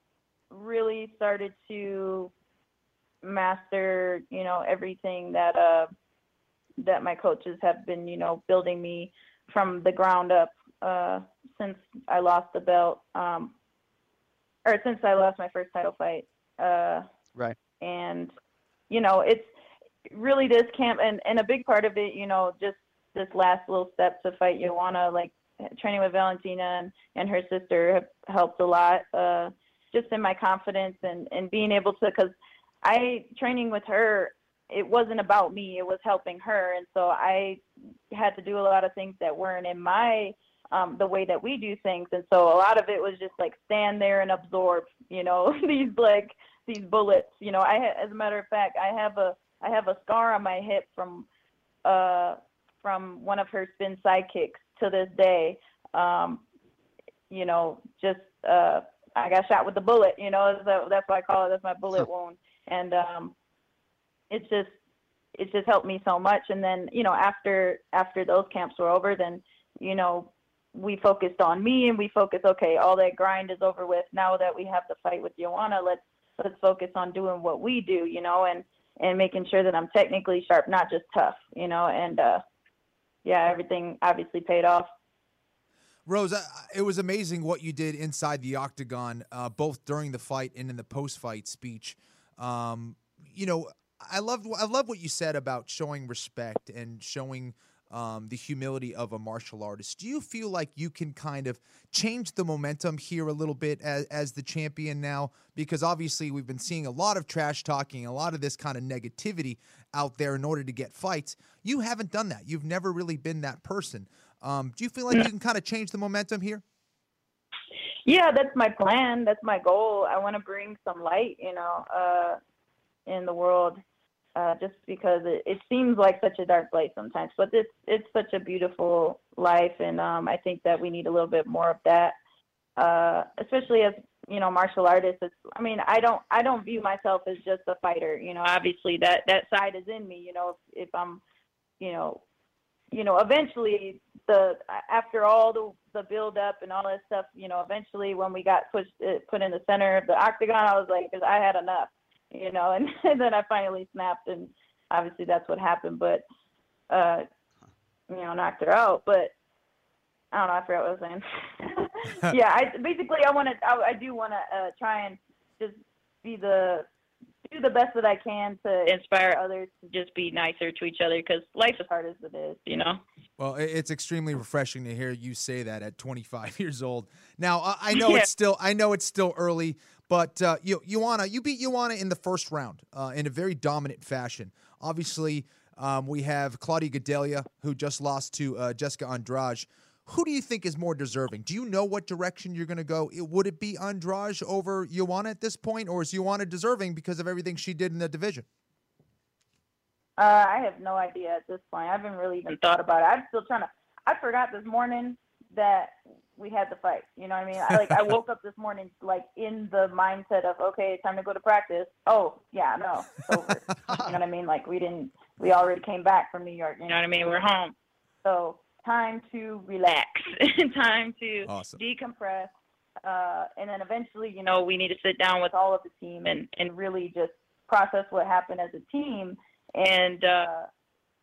really started to master you know everything that uh, that my coaches have been you know building me from the ground up uh, since I lost the belt, um, or since I lost my first title fight. Uh, Right. and you know it's really this camp and and a big part of it you know just this last little step to fight Joanna like training with Valentina and, and her sister have helped a lot uh just in my confidence and and being able to cuz I training with her it wasn't about me it was helping her. And so I had to do a lot of things that weren't in my um the way that we do things. And so a lot of it was just like stand there and absorb you know these like these bullets. You know I ha- as a matter of fact I have a I have a scar on my hip from uh from one of her spin sidekicks to this day. Um you know just uh I got shot with the bullet you know so that's what I call it. That's my bullet wound. And um it's just it's just helped me so much. And then you know after after those camps were over then you know we focused on me and we focused okay all that grind is over with. Now that we have the fight with Joanna let's let's focus on doing what we do you know and and making sure that I'm technically sharp not just tough you know. And uh yeah everything obviously paid off Rose, it was amazing what you did inside the octagon, uh, both during the fight and in the post-fight speech. Um, you know, I love I love what you said about showing respect and showing um, the humility of a martial artist. Do you feel like you can kind of change the momentum here a little bit as, as the champion now? Because obviously we've been seeing a lot of trash talking, a lot of this kind of negativity out there in order to get fights. You haven't done that. You've never really been that person. Um, do you feel like you can kind of change the momentum here? Yeah, that's my plan. That's my goal. I want to bring some light, you know, uh, in the world, uh, just because it, it seems like such a dark place sometimes. But it's it's such a beautiful life, and um, I think that we need a little bit more of that, uh, especially as you know, martial artists. It's, I mean, I don't I don't view myself as just a fighter. You know, obviously that that side is in me. You know, if, if I'm, you know, you know, eventually the after all the the build up and all that stuff, you know, eventually when we got pushed uh, put in the center of the octagon, I was like, cause I had enough, you know, and, and then I finally snapped, and obviously that's what happened, but uh, you know, knocked her out, but. I don't know. I forgot what I was saying. yeah, I basically I want to. I, I do want to uh, try and just be the do the best that I can to inspire others to just be nicer to each other because life is hard as it is, you know. Well, it's extremely refreshing to hear you say that at 25 years old. Now, I know yeah. it's still I know it's still early, but uh, you Joanna, you beat Joanna in the first round uh, in a very dominant fashion. Obviously, um, we have Claudia Gadelha who just lost to uh, Jessica Andrade. Who do you think is more deserving? Do you know what direction you're going to go? Would it be Andrade over Joanna at this point, or is Joanna deserving because of everything she did in the division? Uh, I have no idea at this point. I haven't really even thought about it. I'm still trying to. I forgot this morning that we had the fight. You know what I mean? I, like I woke up this morning like in the mindset of okay, time to go to practice. Oh yeah, no, over. you know what I mean? Like we didn't. We already came back from New York. You know what I mean? We're home. So time to relax, time to awesome. decompress, uh, and then eventually, you know, we need to sit down with all of the team and and really just process what happened as a team, and uh,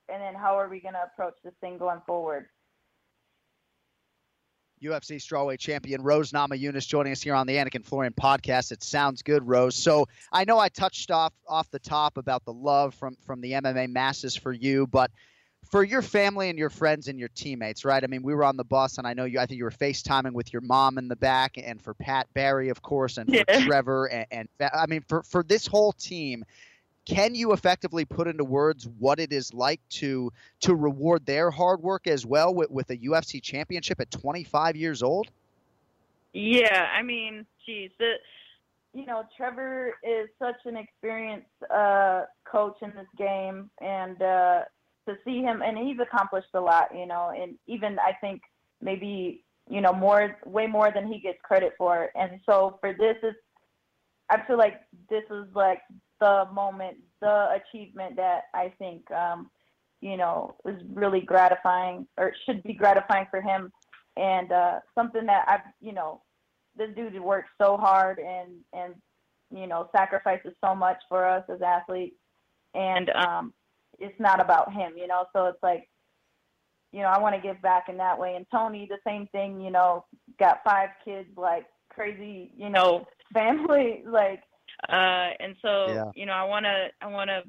and then how are we going to approach this thing going forward. UFC strawweight champion Rose Nama Namajunas joining us here on the Anik and Florian podcast. It sounds good, Rose. So I know I touched off off the top about the love from from the MMA masses for you, but for your family and your friends and your teammates, right? I mean, we were on the bus, and I know you. I think you were FaceTiming with your mom in the back, and for Pat Barry, of course, and for yeah. Trevor, and, and I mean, for for this whole team. Can you effectively put into words what it is like to to reward their hard work as well with, with a UFC championship at 25 years old? Yeah, I mean, geez, the, you know, Trevor is such an experienced uh, coach in this game, and uh, to see him, and he's accomplished a lot, you know, and even I think maybe you know more, way more than he gets credit for. And so for this is, I feel like this is like the moment, the achievement that I think, um, you know, is really gratifying or should be gratifying for him, and uh, something that I've, you know, this dude works so hard and and you know sacrifices so much for us as athletes and um it's not about him, you know. So it's like, you know, I want to give back in that way. And Tony, the same thing, you know, got five kids, like crazy, you know, family, like, uh, and so yeah. you know, I want to, I want to,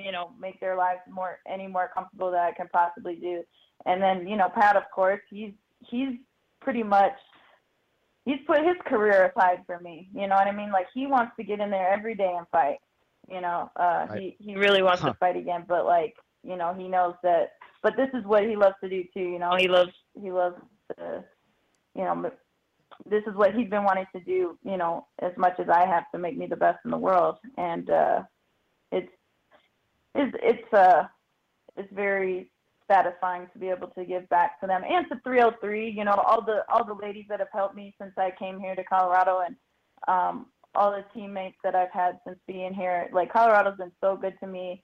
you know, make their lives more any more comfortable that I can possibly do. And then, you know, Pat, of course, he's he's pretty much he's put his career aside for me. You know what I mean? Like he wants to get in there every day and fight. You know, uh, right. he he really wants huh. to fight again, but like you know, he knows that. But this is what he loves to do too. You know, he loves he loves to, you know, this is what he's been wanting to do. You know, as much as I have to make me the best in the world, and uh, it's it's it's uh it's very satisfying to be able to give back to them and to 303 you know all the all the ladies that have helped me since i came here to colorado and um all the teammates that I've had since being here. Like Colorado's been so good to me.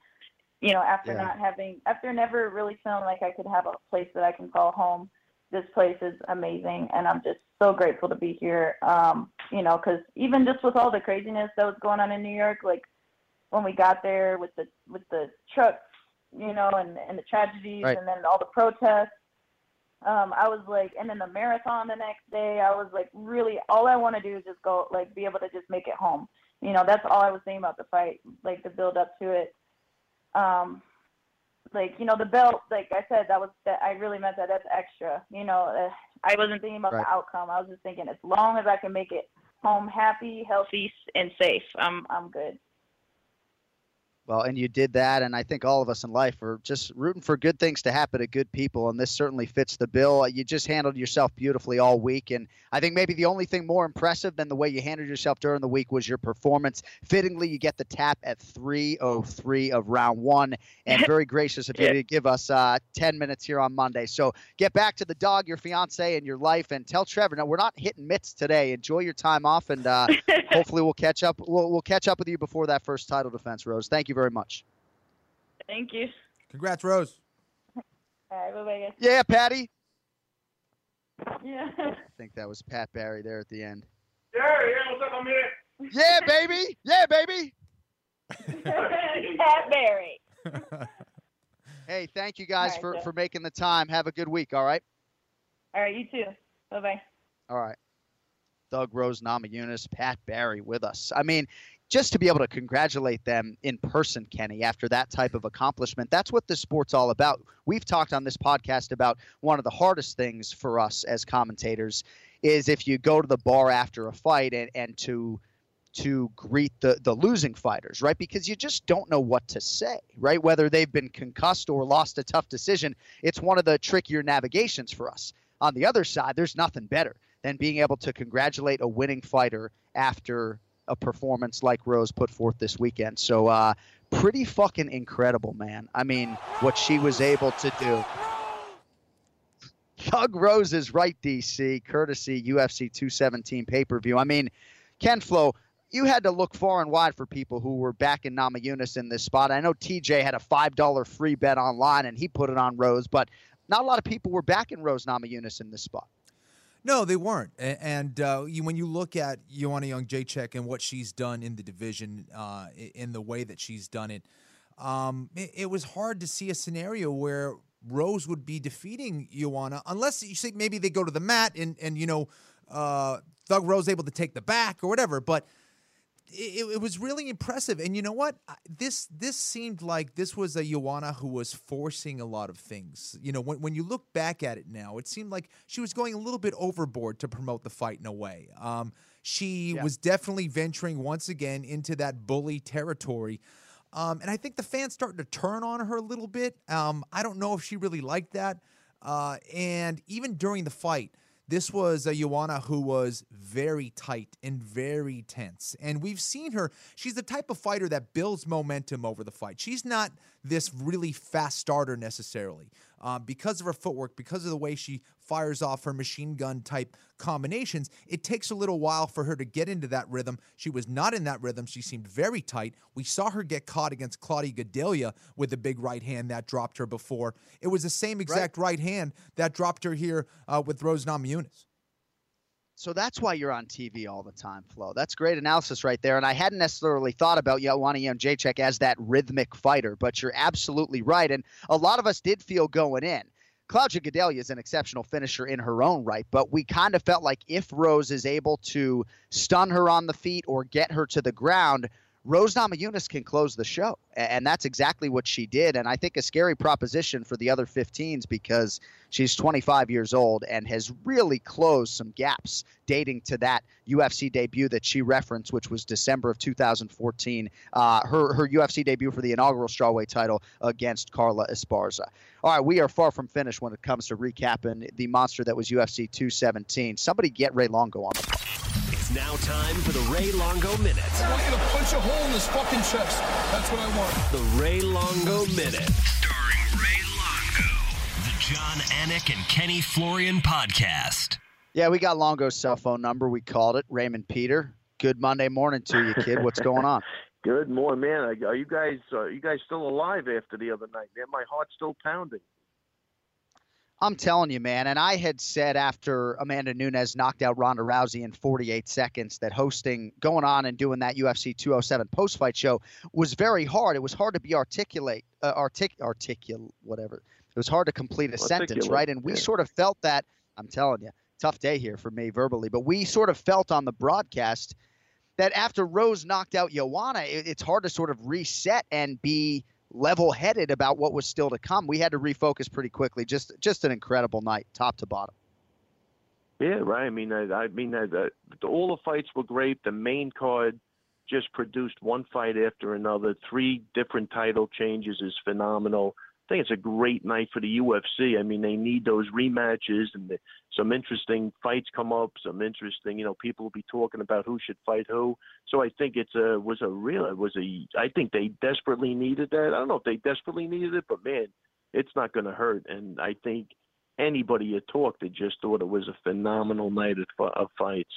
You know, after yeah. not having, after never really feeling like I could have a place that I can call home. this place is amazing, and I'm just so grateful to be here. Um, you know, because even just with all the craziness that was going on in New York, like when we got there with the with the trucks, you know, and and the tragedies, Right. and then all the protests. Um, I was like, and then the marathon the next day, I was like, really, all I want to do is just go, like, be able to just make it home. You know, that's all I was saying about the fight, like the build up to it. Um, like you know the belt like i said that was that i really meant that that's extra you know uh, i wasn't thinking about Right. the outcome i was just thinking as long as i can make it home happy healthy and safe i'm i'm good Well, and you did that, and I think all of us in life are just rooting for good things to happen to good people, and this certainly fits the bill. You just handled yourself beautifully all week, and I think maybe the only thing more impressive than the way you handled yourself during the week was your performance. Fittingly, you get the tap at 3:03 of round one, and very gracious of you to give us uh, 10 minutes here on Monday. So get back to the dog, your fiance, and your life, and tell Trevor. Now we're not hitting mitts today. Enjoy your time off, and uh, hopefully we'll catch up. We'll, we'll catch up with you before that first title defense, Rose. Thank you very much. thank you Congrats, Rose. all right bye bye Yeah, Patty. yeah I think that was Pat Barry there at the end. Yeah, yeah, what's up, I'm here. Yeah, baby. Yeah, baby. pat barry Hey, thank you guys All right, for, Jeff. for making the time. Have a good week, all right? all right you too bye bye All right. Thug Rose, Namajunas, Pat Barry with us. I mean, just to be able to congratulate them in person, Kenny, after that type of accomplishment, that's what this sport's all about. We've talked on this podcast about one of the hardest things for us as commentators is if you go to the bar after a fight and, and to to greet the the losing fighters, right? Because you just don't know what to say, right? Whether they've been concussed or lost a tough decision, it's one of the trickier navigations for us. On the other side, there's nothing better than being able to congratulate a winning fighter after a performance like Rose put forth this weekend. So, uh, pretty fucking incredible, man. I mean, what she was able to do. Thug Rose is right, DC, courtesy UFC 217 pay per view. I mean, Ken Flo, you had to look far and wide for people who were backing Namajunas in this spot. I know TJ had a $5 free bet online and he put it on Rose, but not a lot of people were backing Rose Namajunas in this spot. No, they weren't. And uh, you, when you look at Joanna Jędrzejczyk and what she's done in the division, uh, in the way that she's done it, um, it, it was hard to see a scenario where Rose would be defeating Joanna, unless you say maybe they go to the mat and and you know uh, Thug Rose able to take the back or whatever. But it, it was really impressive. And you know what? This this seemed like this was a Joanna who was forcing a lot of things. You know, when, when you look back at it now, it seemed like she was going a little bit overboard to promote the fight in a way. Um, she was definitely venturing once again into that bully territory. Um, and I think the fans starting to turn on her a little bit. Um, I don't know if she really liked that. Uh, and even during the fight, this was a Joanna who was very tight and very tense. And we've seen her, she's the type of fighter that builds momentum over the fight. She's not this really fast starter necessarily. Uh, because of her footwork, because of the way she fires off her machine gun type combinations, it takes a little while for her to get into that rhythm. She was not in that rhythm. She seemed very tight. We saw her get caught against Claudia Gadelha with a big right hand that dropped her before. It was the same exact right, hand that dropped her here uh, with Rose Namajunas. So that's why you're on TV all the time, Flo. That's great analysis right there. And I hadn't necessarily thought about Joanna Jędrzejczyk as that rhythmic fighter, but you're absolutely right. And a lot of us did feel going in. Claudia Gadelha is an exceptional finisher in her own right, but we kind of felt like if Rose is able to stun her on the feet or get her to the ground, Rose Namajunas can close the show. And that's exactly what she did. And I think a scary proposition for the other 15s because she's 25 years old and has really closed some gaps dating to that UFC debut that she referenced, which was December of 2014. Uh, her, her UFC debut for the inaugural strawweight title against Carla Esparza. All right, we are far from finished when it comes to recapping the monster that was UFC 217. Somebody get Ray Longo on the It's now time for the Ray Longo Minute. I want you to punch a hole in his fucking chest. That's what I want. The Ray Longo Minute. Starring Ray Longo. The Jon Anik and Kenny Florian podcast. Yeah, we got Longo's cell phone number. We called it. Raymond Peter. Good Monday morning to you, kid. What's going on? Good morning, man. Are are you guys are you guys still alive after the other night? Man, my heart's still pounding. I'm telling you, man. And I had said after Amanda Nunes knocked out Ronda Rousey in 48 seconds that hosting, going on and doing that UFC 207 post fight show was very hard. It was hard to be articulate, uh, artic, articulate, whatever. It was hard to complete a articulate. sentence, right? And we yeah. sort of felt that. I'm telling you, tough day here for me verbally, but we sort of felt on the broadcast that after Rose knocked out Joanna, it, it's hard to sort of reset and be level headed about what was still to come. We had to refocus pretty quickly. Just just an incredible night, top to bottom. Yeah, right. I mean, I, I mean, the, all the fights were great. The main card just produced one fight after another. Three different title changes is phenomenal think it's a great night for the UFC. I mean, they need those rematches and the, some interesting fights come up. Some interesting, you know, people will be talking about who should fight who. So I think it's a was a real it was a. I think they desperately needed that. I don't know if they desperately needed it, but man, it's not going to hurt. And I think anybody you talked to just thought it was a phenomenal night of, of fights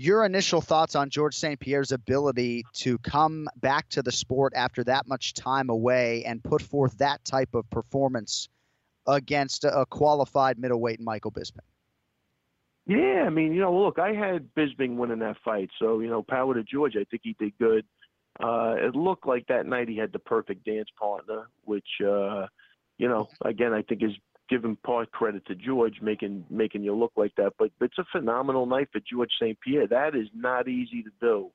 your initial thoughts on George St. Pierre's ability to come back to the sport after that much time away and put forth that type of performance against a qualified middleweight Michael Bisping? Yeah, I mean, you know, look, I had Bisping winning that fight, so you know, power to George. I think he did good. Uh, it looked like that night he had the perfect dance partner, which, uh, you know, again, I think is giving part credit to George making making you look like that. But it's a phenomenal night for George St. Pierre. That is not easy to do,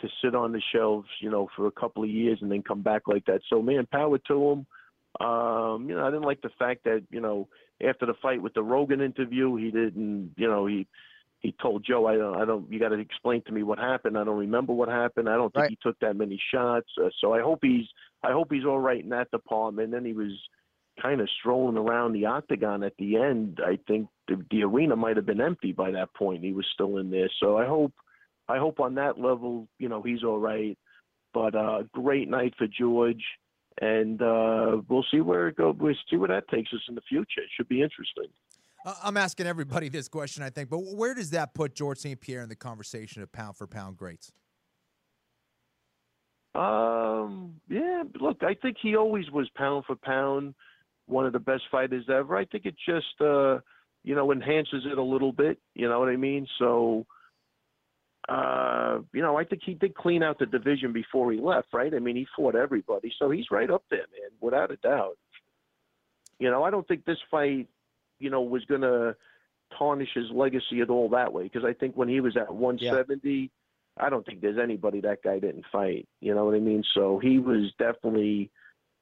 to sit on the shelves, you know, for a couple of years and then come back like that. So man, power to him. Um, you know, I didn't like the fact that you know after the fight with the Rogan interview, he didn't, you know, he he told Joe, I don't, I don't, you got to explain to me what happened. I don't remember what happened. I don't think right. he took that many shots. Uh, so I hope he's, I hope he's all right in that department. And then he was kind of strolling around the octagon at the end, I think the, the arena might have been empty by that point. He was still in there, so I hope, I hope on that level, you know, he's all right. But uh, great night for George, and uh, we'll see where it goes. We'll see where that takes us in the future. It should be interesting. I'm asking everybody this question, I think, but where does that put George St. Pierre in the conversation of pound for pound greats? Um, yeah, look, I think he always was pound for pound one of the best fighters ever. I think it just uh, you know enhances it a little bit. You know what I mean? So. Uh, you know, I think he did clean out the division before he left, right? I mean, he fought everybody, so he's right up there, man, without a doubt. You know, I don't think this fight, you know, was going to tarnish his legacy at all that way because I think when he was at 170, yeah. I don't think there's anybody that guy didn't fight. You know what I mean? So he was definitely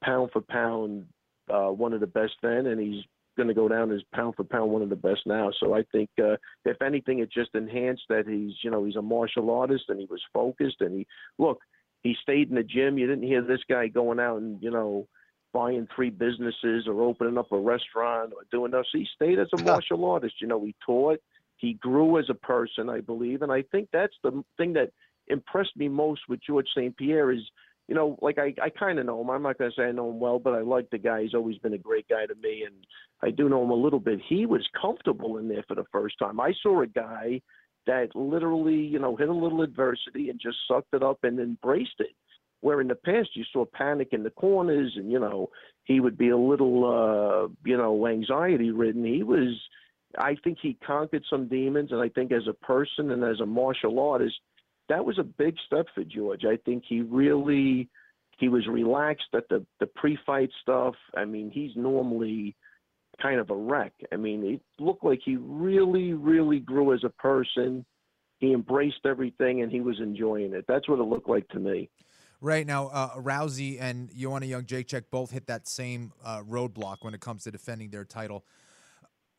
pound for pound uh, one of the best then, and he's going to go down as pound for pound one of the best now. So I think uh, if anything, it just enhanced that he's you know he's a martial artist and he was focused and he look he stayed in the gym. You didn't hear this guy going out and you know buying three businesses or opening up a restaurant or doing those. He stayed as a martial artist. You know, he taught. He grew as a person, I believe, and I think that's the thing that impressed me most with George St. Pierre is you know, like I, I kind of know him. I'm not going to say I know him well, but I like the guy. He's always been a great guy to me, and I do know him a little bit. He was comfortable in there for the first time. I saw a guy that literally, you know, hit a little adversity and just sucked it up and embraced it. Where in the past you saw panic in the corners, and you know he would be a little, uh, you know, anxiety ridden. He was, I think he conquered some demons, and I think as a person and as a martial artist that was a big step for George. I think he really he was relaxed at the the pre-fight stuff. I mean, he's normally kind of a wreck. I mean, it looked like he really, really grew as a person. He embraced everything and he was enjoying it. That's what it looked like to me. Right now, uh, Rousey and Joanna Jędrzejczyk both hit that same uh, roadblock when it comes to defending their title.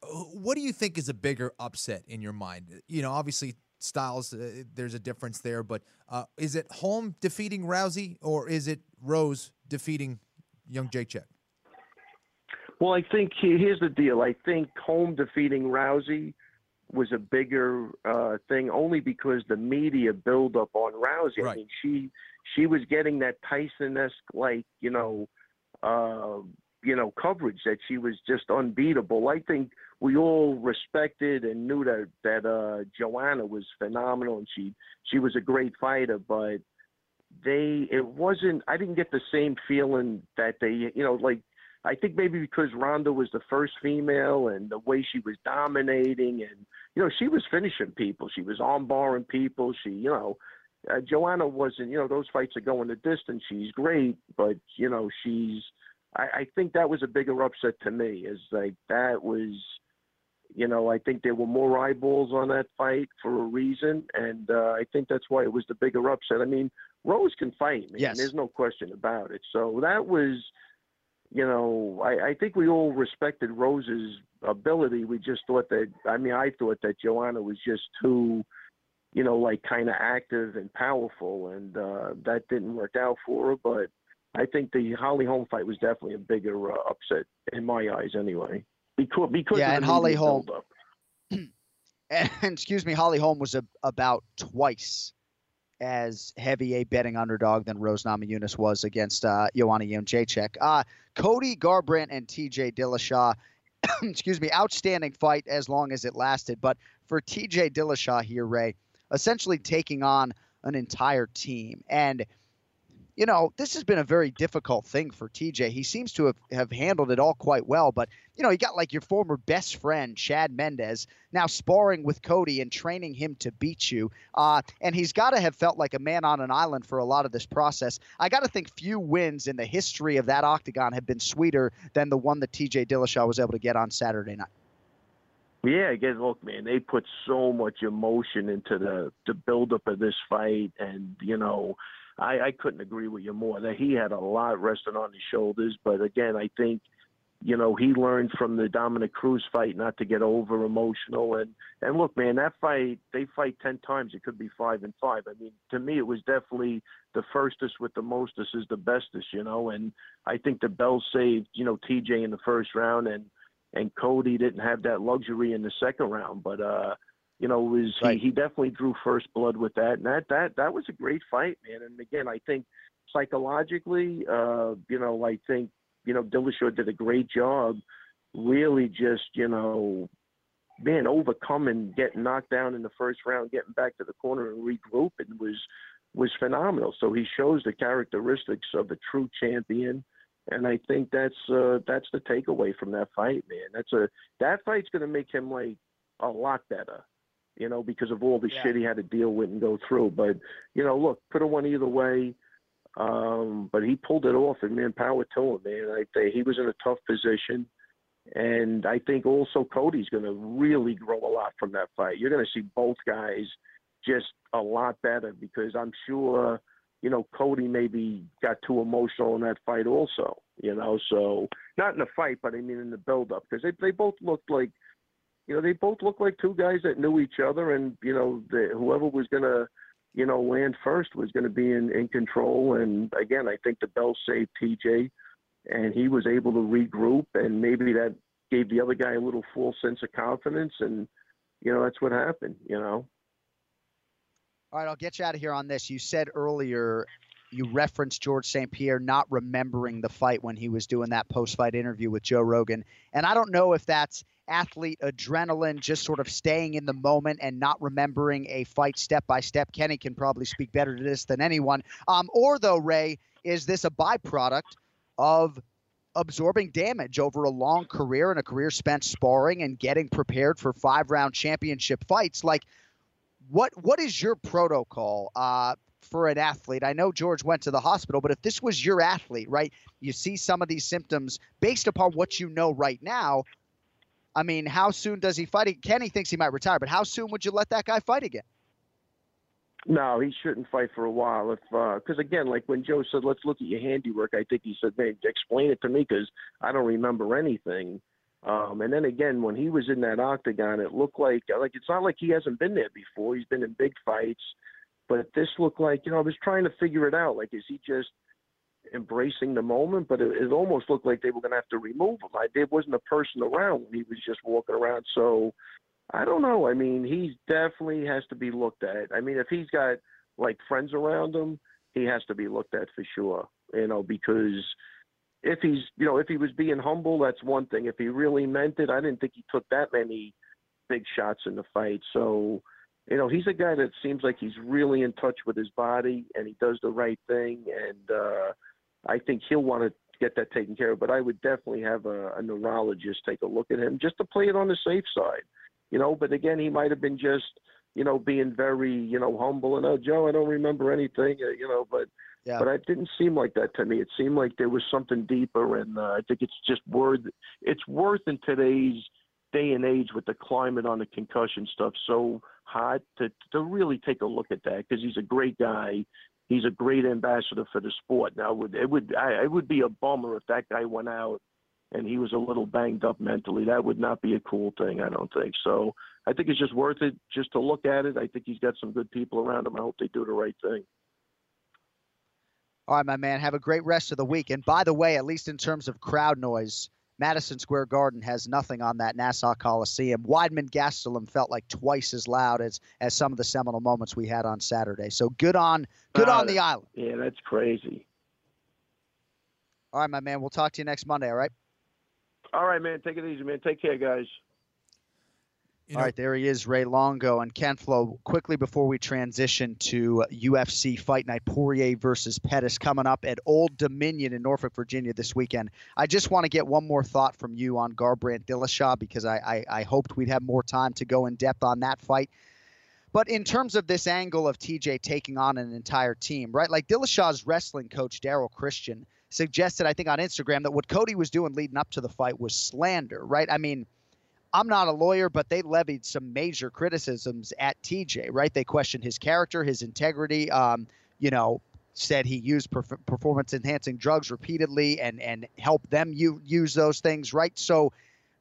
Uh, what do you think is a bigger upset in your mind? You know, obviously styles, uh, there's a difference there. But uh, is it Holm defeating Rousey or is it Rose defeating Jędrzejczyk? Well, I think here's the deal. I think Holm defeating Rousey was a bigger uh, thing only because the media build up on Rousey. Right. I mean, she she was getting that Tyson esque like you know uh, you know coverage that she was just unbeatable. I think we all respected and knew that that uh, Joanna was phenomenal and she she was a great fighter, but they it wasn't. I didn't get the same feeling that they you know like I think maybe because Ronda was the first female and the way she was dominating, and you know, she was finishing people. She was armbarring people. She, you know, uh, Joanna wasn't. You know, those fights are going the distance. She's great, but you know, she's. I, I think that was a bigger upset to me. Is like that was. You know, I think there were more eyeballs on that fight for a reason, and uh, I think that's why it was the bigger upset. I mean, Rose can fight, man. Yes. There's no question about it. So that was, you know, I, I think we all respected Rose's ability. We just thought that, I mean, I thought that Joanna was just too, you know, like kind of active and powerful, and uh, that didn't work out for her. But I think the Holly Holm fight was definitely a bigger uh, upset in my eyes, anyway. Because because Yeah, of and Holly Holm- and excuse me, Holly Holm was a, about twice as heavy a betting underdog than Rose Namajunas was against uh, Joanna Jędrzejczyk. Uh, Cody Garbrandt and TJ Dillashaw, excuse me, outstanding fight as long as it lasted. But for TJ Dillashaw here, Ray, essentially taking on an entire team. And, you know, this has been a very difficult thing for TJ. He seems to have, have handled it all quite well, but, you know, you got like your former best friend, Chad Mendes, now sparring with Cody and training him to beat you. Uh, and he's got to have felt like a man on an island for a lot of this process. I got to think few wins in the history of that octagon have been sweeter than the one that TJ Dillashaw was able to get on Saturday night. Yeah, again, look, man, they put so much emotion into the the buildup of this fight, and you know, I, I couldn't agree with you more. That he had a lot resting on his shoulders, but again, I think, you know, he learned from the Dominic Cruz fight not to get over emotional. And and look, man, that fight they fight ten times, it could be five and five. I mean, to me, it was definitely the firstest with the mostest is the bestest, you know. And I think the bell saved, you know, TJ in the first round, and and Cody didn't have that luxury in the second round. But uh, you know, was Right. he, he definitely drew first blood with that, and that that that was a great fight, man. And again, I think psychologically, uh, you know, I think you know Dillashaw did a great job, really just you know, man, overcoming getting knocked down in the first round, getting back to the corner and regrouping was was phenomenal. So he shows the characteristics of a true champion and I think that's uh, that's the takeaway from that fight, man. That's a that fight's going to make him like a lot better, you know, because of all the Yeah. shit he had to deal with and go through. But you know, look, could have won either way, um, but he pulled it off, and man, power to him, man. I think he was in a tough position, and I think also Cody's going to really grow a lot from that fight. You're going to see both guys just a lot better because I'm sure you know, Cody maybe got too emotional in that fight also, you know, so not in the fight, but I mean in the build up because they, they both looked like, you know, they both looked like two guys that knew each other and, you know, the, whoever was going to, you know, land first was going to be in, in control. And again, I think the bell saved TJ and he was able to regroup and maybe that gave the other guy a little false sense of confidence. And, you know, that's what happened, you know. All right, I'll get you out of here on this. You said earlier you referenced George St. Pierre not remembering the fight when he was doing that post fight interview with Joe Rogan. And I don't know if that's athlete adrenaline, just sort of staying in the moment and not remembering a fight step by step. Kenny can probably speak better to this than anyone. Um, or, though, Ray, is this a byproduct of absorbing damage over a long career and a career spent sparring and getting prepared for five round championship fights? Like, what what is your protocol uh, for an athlete? I know George went to the hospital, but if this was your athlete, right? You see some of these symptoms based upon what you know right now. I mean, how soon does he fight? Kenny thinks he might retire, but how soon would you let that guy fight again? No, he shouldn't fight for a while. If because again, like when Joe said, "Let's look at your handiwork," I think he said, "Man, explain it to me because I don't remember anything." Um, and then again, when he was in that octagon, it looked like like it's not like he hasn't been there before. He's been in big fights, but this looked like you know I was trying to figure it out. Like, is he just embracing the moment? But it, it almost looked like they were going to have to remove him. I, there wasn't a person around when he was just walking around. So I don't know. I mean, he definitely has to be looked at. I mean, if he's got like friends around him, he has to be looked at for sure. You know, because if he's, you know, if he was being humble, that's one thing. If he really meant it, I didn't think he took that many big shots in the fight. So, you know, he's a guy that seems like he's really in touch with his body and he does the right thing. And uh, I think he'll want to get that taken care of. But I would definitely have a, a neurologist take a look at him just to play it on the safe side, you know. But again, he might have been just you know being very you know humble and oh Joe, I don't remember anything, uh, you know. But yeah. but it didn't seem like that to me. It seemed like there was something deeper, and uh, I think it's just worth it's worth in today's day and age with the climate on the concussion stuff so hot to to really take a look at that because he's a great guy he's a great ambassador for the sport. Now, it would it would I, it would be a bummer if that guy went out and he was a little banged up mentally. That would not be a cool thing. I don't think so. I think it's just worth it just to look at it. I think he's got some good people around him. I hope they do the right thing. All right, my man. Have a great rest of the week. And by the way, at least in terms of crowd noise, Madison Square Garden has nothing on that Nassau Coliseum. Weidman Gastelum felt like twice as loud as as some of the seminal moments we had on Saturday. So good on good Uh, on the island. Yeah, that's crazy. All right, my man. We'll talk to you next Monday. All right. All right, man. Take it easy, man. Take care, guys. All right, there he is, Ray Longo and Ken Flo. Quickly before we transition to UFC Fight Night, Poirier versus Pettis coming up at Old Dominion in Norfolk, Virginia this weekend. I just want to get one more thought from you on Garbrandt Dillashaw because I, I, I hoped we'd have more time to go in depth on that fight. But in terms of this angle of TJ taking on an entire team, right? Like Dillashaw's wrestling coach, Daryl Christian, suggested, I think on Instagram, that what Cody was doing leading up to the fight was slander, right? I mean, I'm not a lawyer, but they levied some major criticisms at TJ, right? They questioned his character, his integrity, um, you know, said he used perf- performance enhancing drugs repeatedly and and helped them u- use those things, right? So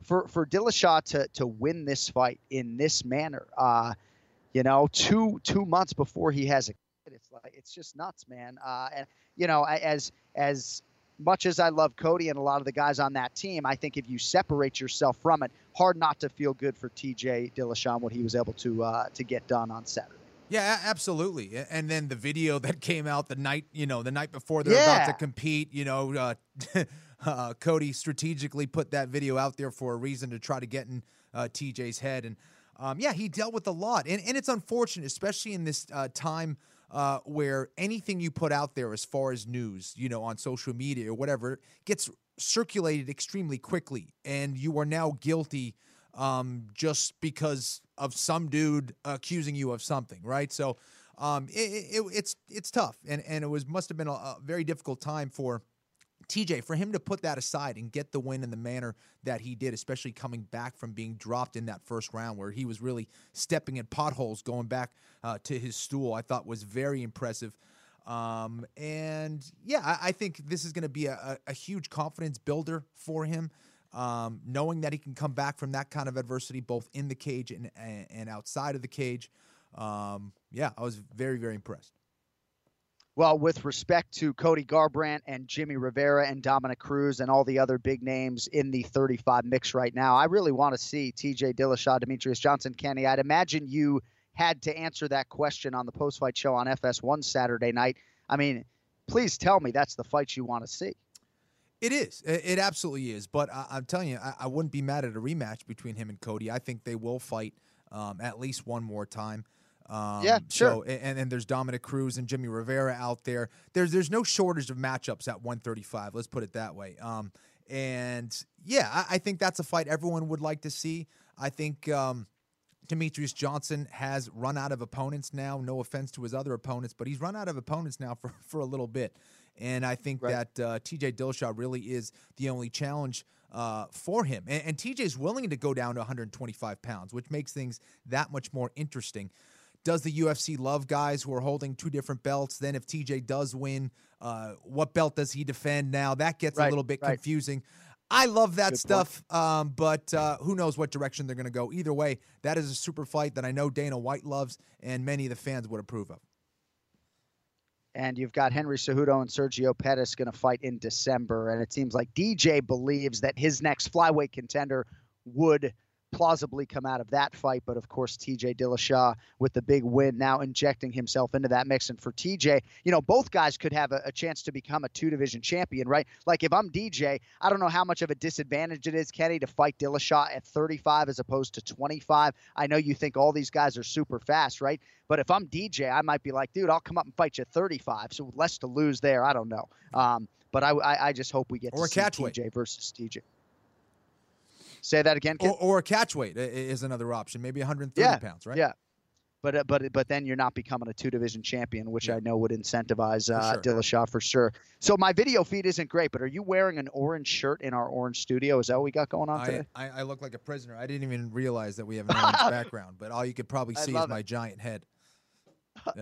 for for Dillashaw to to win this fight in this manner, uh, you know, two two months before he has a kid, it's like it's just nuts, man. Uh, and you know, as as much as I love Cody and a lot of the guys on that team, I think if you separate yourself from it, hard not to feel good for TJ Dillashaw what he was able to uh, to get done on Saturday. Yeah, absolutely. And then the video that came out the night, you know, the night before they're about to compete, you know, uh, uh, Cody strategically put that video out there for a reason to try to get in uh, TJ's head. And um, yeah, he dealt with a lot. And, and it's unfortunate, especially in this uh, time uh, where anything you put out there as far as news, you know, on social media or whatever, gets circulated extremely quickly. And you are now guilty um, just because of some dude accusing you of something, right? So um, it, it, it's it's tough, and and it was must have been a, a very difficult time for TJ for him to put that aside and get the win in the manner that he did, especially coming back from being dropped in that first round where he was really stepping in potholes going back uh, to his stool. I thought was very impressive. Um, and yeah, I, I think this is going to be a, a, huge confidence builder for him. Um, knowing that he can come back from that kind of adversity, both in the cage and and, and outside of the cage. Um, yeah, I was very very impressed. Well, with respect to Cody Garbrandt and Jimmy Rivera and Dominick Cruz and all the other big names in the 35 mix right now, I really want to see TJ Dillashaw, Demetrious Johnson, Kenny. I'd imagine you had to answer that question on the post fight show on FS1 Saturday night. I mean, please tell me that's the fight you want to see. It is. It absolutely is. But I, I'm telling you, I, I wouldn't be mad at a rematch between him and Cody. I think they will fight um, at least one more time. Um, Yeah, sure. So, and then there's Dominick Cruz and Jimmy Rivera out there. There's there's no shortage of matchups at 135. Let's put it that way. Um, and yeah, I, I think that's a fight everyone would like to see. I think um, Demetrious Johnson has run out of opponents now. No offense to his other opponents, but he's run out of opponents now for, for a little bit. And I think Right. that uh, TJ Dillashaw really is the only challenge uh, for him. And, and TJ's willing to go down to 125 pounds, which makes things that much more interesting. Does the UFC love guys who are holding two different belts? Then, if TJ does win, uh, what belt does he defend now? That gets a little bit right. confusing. I love that Good stuff, um, but uh, who knows what direction they're going to go. Either way, that is a super fight that I know Dana White loves and many of the fans would approve of. and you've got Henry Cejudo and Sergio Pettis going to fight in December. And it seems like DJ believes that his next flyweight contender would plausibly come out of that fight. But of course, TJ Dillashaw with the big win now injecting himself into that mix. And for TJ, you know, both guys could have a, a chance to become a two division champion, right? Like if I'm DJ, I don't know how much of a disadvantage it is, Kenny, to fight Dillashaw at 35 as opposed to 25. I know you think all these guys are super fast, right? But if I'm DJ, I might be like, dude, I'll come up and fight you at 35. So less to lose there. I don't know. Um, But I, I, I just hope we get Or to see. TJ versus TJ. Say that again. Or, or a catch weight is another option. Maybe 130 yeah, pounds, right? Yeah. But, uh, but but then you're not becoming a two division champion, which I know would incentivize uh, sure. Dillashaw for sure. So my video feed isn't great, but are you wearing an orange shirt in our orange studio? Is that what we got going on I, today? I, I look like a prisoner. I didn't even realize that we have an orange background, but all you could probably see is it. my giant head.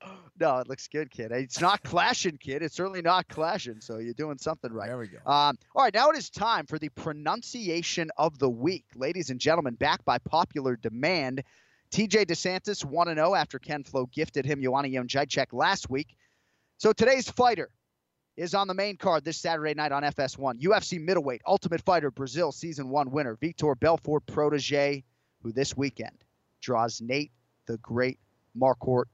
No, it looks good, kid. It's not clashing, kid. It's certainly not clashing. So you're doing something right. There we go. Um, all right, now it is time for the pronunciation of the week. Ladies and gentlemen, back by popular demand, TJ DeSantis 1 0 after Ken Flo gifted him Joanna Jędrzejczyk last week. So today's fighter is on the main card this Saturday night on FS1. UFC middleweight, Ultimate Fighter, Brazil season one winner, Vitor Belfort protege, who this weekend draws Nate the Great Marquardt,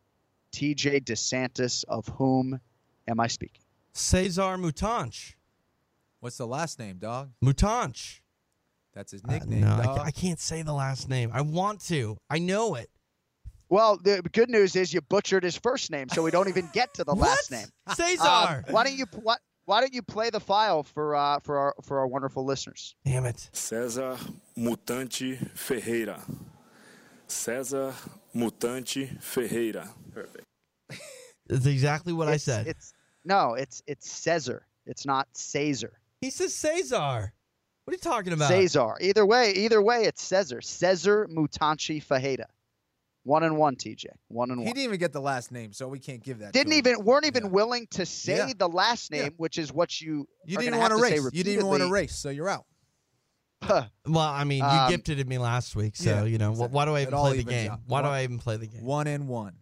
TJ DeSantis, of whom am I speaking? Cesar Mutanch. What's the last name, dog? Mutanch. That's his Uh, nickname, no, I, dog. ca- I can't say the last name. I want to. I know it. Well, the good news is you butchered his first name, so we don't even get to the last name. Cesar. Um, why don't you why, why don't you play the file for uh, for our for our wonderful listeners? Damn it. César Mutante Ferreira. César Mutante Ferreira. Perfect. That's exactly what I said. It's no, it's it's Caesar. It's not Caesar. He says Caesar. What are you talking about? Caesar. Either way, either way, it's Caesar. Caesar Mutanchi Fajeda. One and one, TJ. One and one. He didn't even get the last name, so we can't give that. Didn't to him. even weren't even willing to say Yeah. the last name, Yeah. which is what you You are didn't want to to say race. You didn't even want to race, so you're out. Well, I mean, you Um, gifted me last week, so yeah, you know wh- why do I even play the game? out. Why do I even play the game? One and one.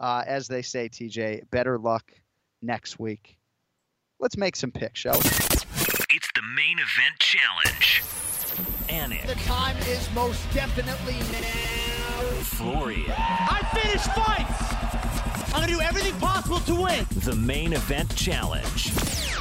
Uh, as they say, TJ, better luck next week. Let's make some picks, shall we? It's the main event challenge. Anik, The time is most definitely now. Florian, I finish fights. I'm gonna do everything possible to win. the main event challenge.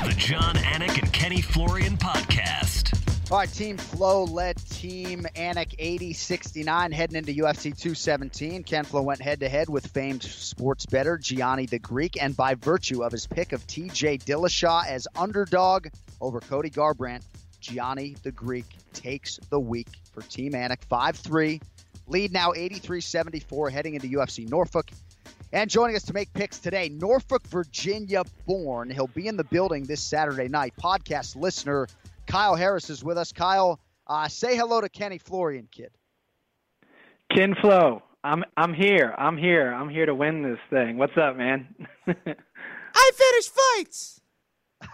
The Jon Anik and Kenny Florian podcast. All right, Team Flo led Team Anik 8069 heading into UFC 217. Ken Flo went head to head with famed sports bettor Gianni the Greek, and by virtue of his pick of TJ Dillashaw as underdog over Cody Garbrandt, Gianni the Greek takes the week for Team Anik 5 3. Lead now 83 74 heading into UFC Norfolk. And joining us to make picks today, Norfolk, Virginia born. He'll be in the building this Saturday night. Podcast listener Kyle Harris is with us. Kyle, uh, say hello to Kenny Florian, kid. Ken Flo, I'm I'm here. I'm here. I'm here to win this thing. What's up, man? I finish fights.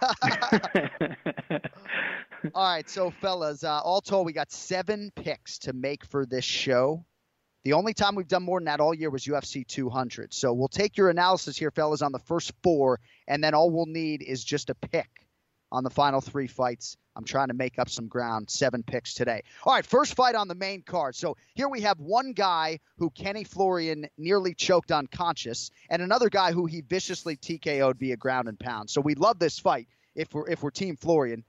All right, so fellas, uh, all told, we got seven picks to make for this show. The only time we've done more than that all year was UFC 200. So we'll take your analysis here, fellas, on the first four, and then all we'll need is just a pick on the final three fights. I'm trying to make up some ground. Seven picks today. All right, first fight on the main card. So here we have one guy who Kenny Florian nearly choked unconscious, and another guy who he viciously TKO'd via ground and pound. So we love this fight if we're if we're Team Florian.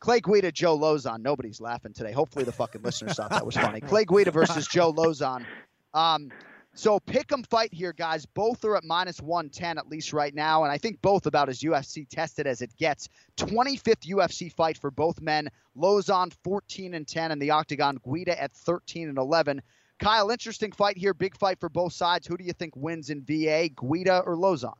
Clay Guida, Joe Lauzon. Nobody's laughing today. Hopefully the fucking listeners thought that was funny. Clay Guida versus Joe Lauzon. Um, so pick 'em fight here, guys. Both are at minus 110 at least right now, and I think both about as UFC tested as it gets. 25th UFC fight for both men. Lauzon 14 and 10 in the octagon. Guida at 13 and 11. Kyle, interesting fight here. Big fight for both sides. Who do you think wins in VA, Guida or Lauzon?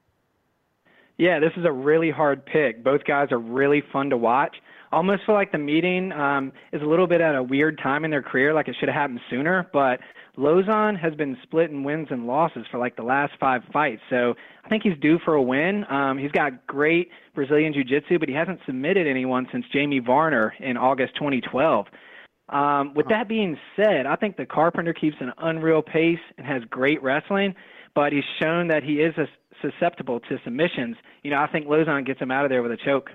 yeah, this is a really hard pick. Both guys are really fun to watch. Almost feel like the meeting um, is a little bit at a weird time in their career, like it should have happened sooner. But Lauzon has been split in wins and losses for like the last five fights, so I think he's due for a win. Um, he's got great Brazilian jiu-jitsu, but he hasn't submitted anyone since Jamie Varner in August 2012. Um, with that being said, I think the Carpenter keeps an unreal pace and has great wrestling, but he's shown that he is a, susceptible to submissions. You know, I think Lauzon gets him out of there with a choke.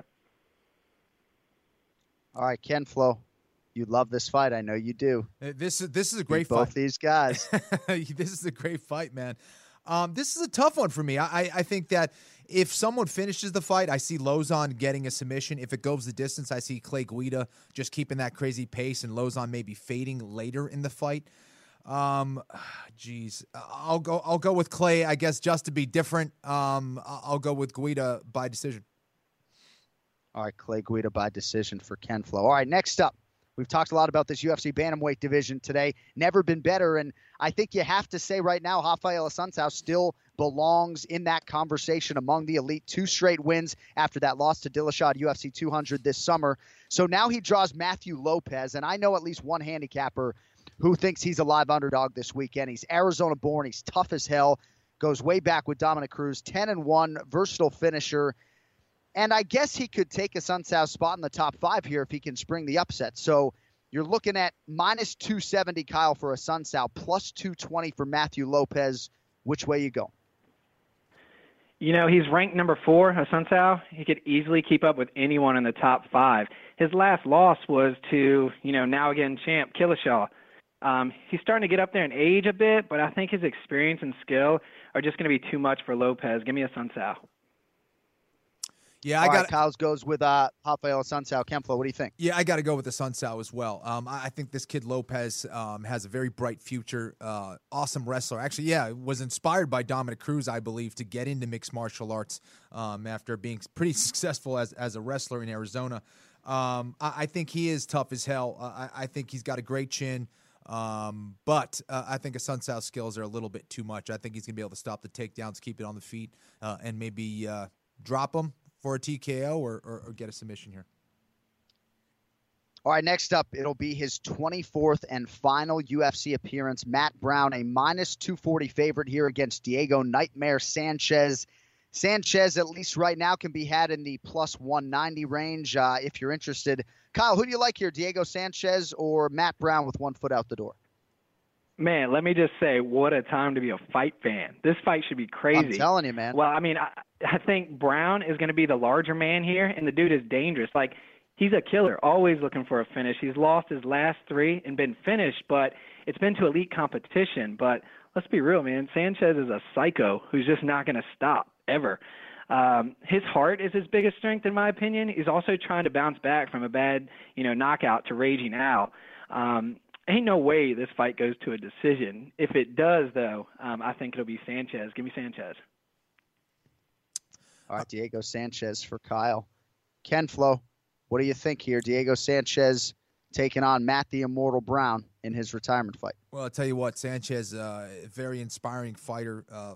All right, Ken Flo, you love this fight. I know you do. Uh, This is this is a great Beat both fight. these guys. this is a great fight, man. Um, this is a tough one for me. I, I think that if someone finishes the fight, I see Lauzon getting a submission. If it goes the distance, I see Clay Guida just keeping that crazy pace and Lauzon maybe fading later in the fight. Um, geez, I'll go. I'll go with Clay. I guess just to be different. Um, I'll go with Guida by decision. All right, Clay Guida by decision for Ken Flo. All right, next up, we've talked a lot about this UFC bantamweight division today. Never been better, and I think you have to say right now, Rafael Assunção still belongs in that conversation among the elite. Two straight wins after that loss to Dillashaw UFC 200 this summer. So now he draws Matthew Lopez, and I know at least one handicapper who thinks he's a live underdog this weekend. He's Arizona born. He's tough as hell. Goes way back with Dominick Cruz, 10 and 1, versatile finisher. And I guess he could take a Assunção spot in the top five here if he can spring the upset. So you're looking at minus 270 Kyle for a Assunção, plus 220 for Matthew Lopez. Which way you go? You know, he's ranked number four, Assunção. He could easily keep up with anyone in the top five. His last loss was to, you know, now again champ Dillashaw. Um, he's starting to get up there in age a bit, but I think his experience and skill are just going to be too much for Lopez. Give me a Assunção. Yeah, I All got right, Kyle's goes with uh, Rafael Assunção. Ken Flo, what do you think? Yeah, I got to go with the Assunção as well. Um, I I think this kid Lopez um, has a very bright future. Uh, awesome wrestler. Actually, yeah, was inspired by Dominick Cruz, I believe, to get into mixed martial arts um, after being pretty successful as as a wrestler in Arizona. Um, I, I think he is tough as hell. Uh, I, I think he's got a great chin. Um, but uh, I think Assunção's skills are a little bit too much. I think he's going to be able to stop the takedowns, keep it on the feet, uh, and maybe uh, drop him for a TKO or, or, or get a submission here. All right, next up, it'll be his 24th and final UFC appearance. Matt Brown, a minus 240 favorite here against Diego Nightmare Sanchez. Sanchez, at least right now, can be had in the plus 190 range uh, if you're interested. Kyle, who do you like here, Diego Sanchez or Matt Brown with one foot out the door? Man, let me just say, what a time to be a fight fan. This fight should be crazy. I'm telling you, man. Well, I mean, I, I think Brown is going to be the larger man here, and the dude is dangerous. Like, he's a killer, always looking for a finish. He's lost his last three and been finished, but it's been to elite competition. But let's be real, man. Sanchez is a psycho who's just not going to stop ever. Um, his heart is his biggest strength, in my opinion. He's also trying to bounce back from a bad, you know, knockout to Raging Al. Um, ain't no way this fight goes to a decision. If it does, though, um, I think it'll be Sanchez. Give me Sanchez. All right, Diego Sanchez for Kyle. Ken Flo, what do you think here? Diego Sanchez taking on Matt the Immortal Brown in his retirement fight. Well, I'll tell you what, Sanchez, uh, very inspiring fighter, uh,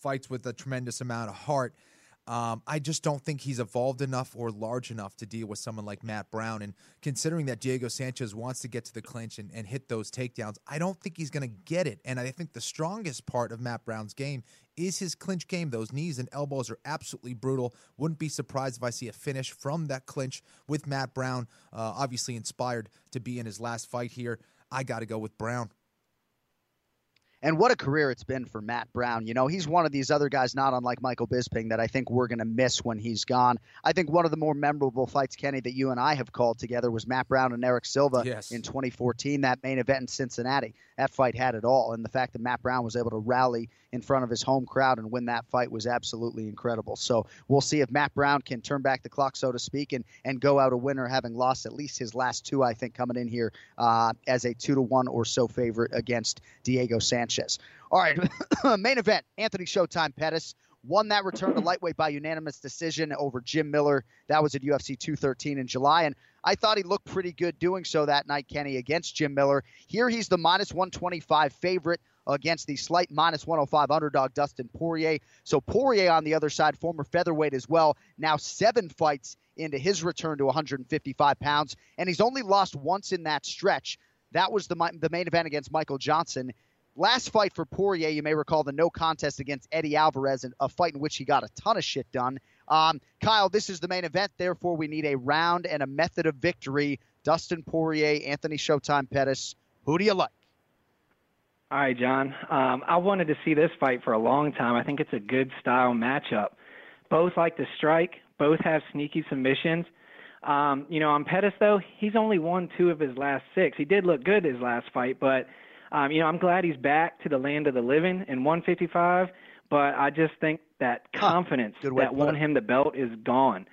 fights with a tremendous amount of heart. Um, I just don't think he's evolved enough or large enough to deal with someone like Matt Brown. And considering that Diego Sanchez wants to get to the clinch and, and hit those takedowns, I don't think he's going to get it. And I think the strongest part of Matt Brown's game is his clinch game. Those knees and elbows are absolutely brutal. Wouldn't be surprised if I see a finish from that clinch with Matt Brown, uh, obviously inspired to be in his last fight here. I got to go with Brown. And what a career it's been for Matt Brown. You know, he's one of these other guys, not unlike Michael Bisping, that I think we're going to miss when he's gone. I think one of the more memorable fights, Kenny, that you and I have called together was Matt Brown and Erick Silva yes. in 2014, that main event in Cincinnati. That fight had it all. And the fact that Matt Brown was able to rally in front of his home crowd and win that fight was absolutely incredible. So we'll see if Matt Brown can turn back the clock, so to speak, and, and go out a winner, having lost at least his last two, I think, coming in here uh, as a two to one or so favorite against Diego Sanchez. All right, main event Anthony Showtime Pettis won that return to lightweight by unanimous decision over Jim Miller. That was at UFC 213 in July. And I thought he looked pretty good doing so that night, Kenny, against Jim Miller. Here he's the minus 125 favorite against the slight minus 105 underdog Dustin Poirier. So Poirier on the other side, former featherweight as well, now seven fights into his return to 155 pounds, and he's only lost once in that stretch. That was the the main event against Michael Johnson. Last fight for Poirier, you may recall the no contest against Eddie Alvarez, a fight in which he got a ton of shit done. Um, Kyle, this is the main event. Therefore, we need a round and a method of victory. Dustin Poirier, Anthony Showtime Pettis. Who do you like? All right, Jon. Um, I wanted to see this fight for a long time. I think it's a good style matchup. Both like to strike. Both have sneaky submissions. Um, you know, on Pettis though, he's only won two of his last six. He did look good his last fight, but um, you know, I'm glad he's back to the land of the living in 155. But I just think that confidence way that won him the belt is gone.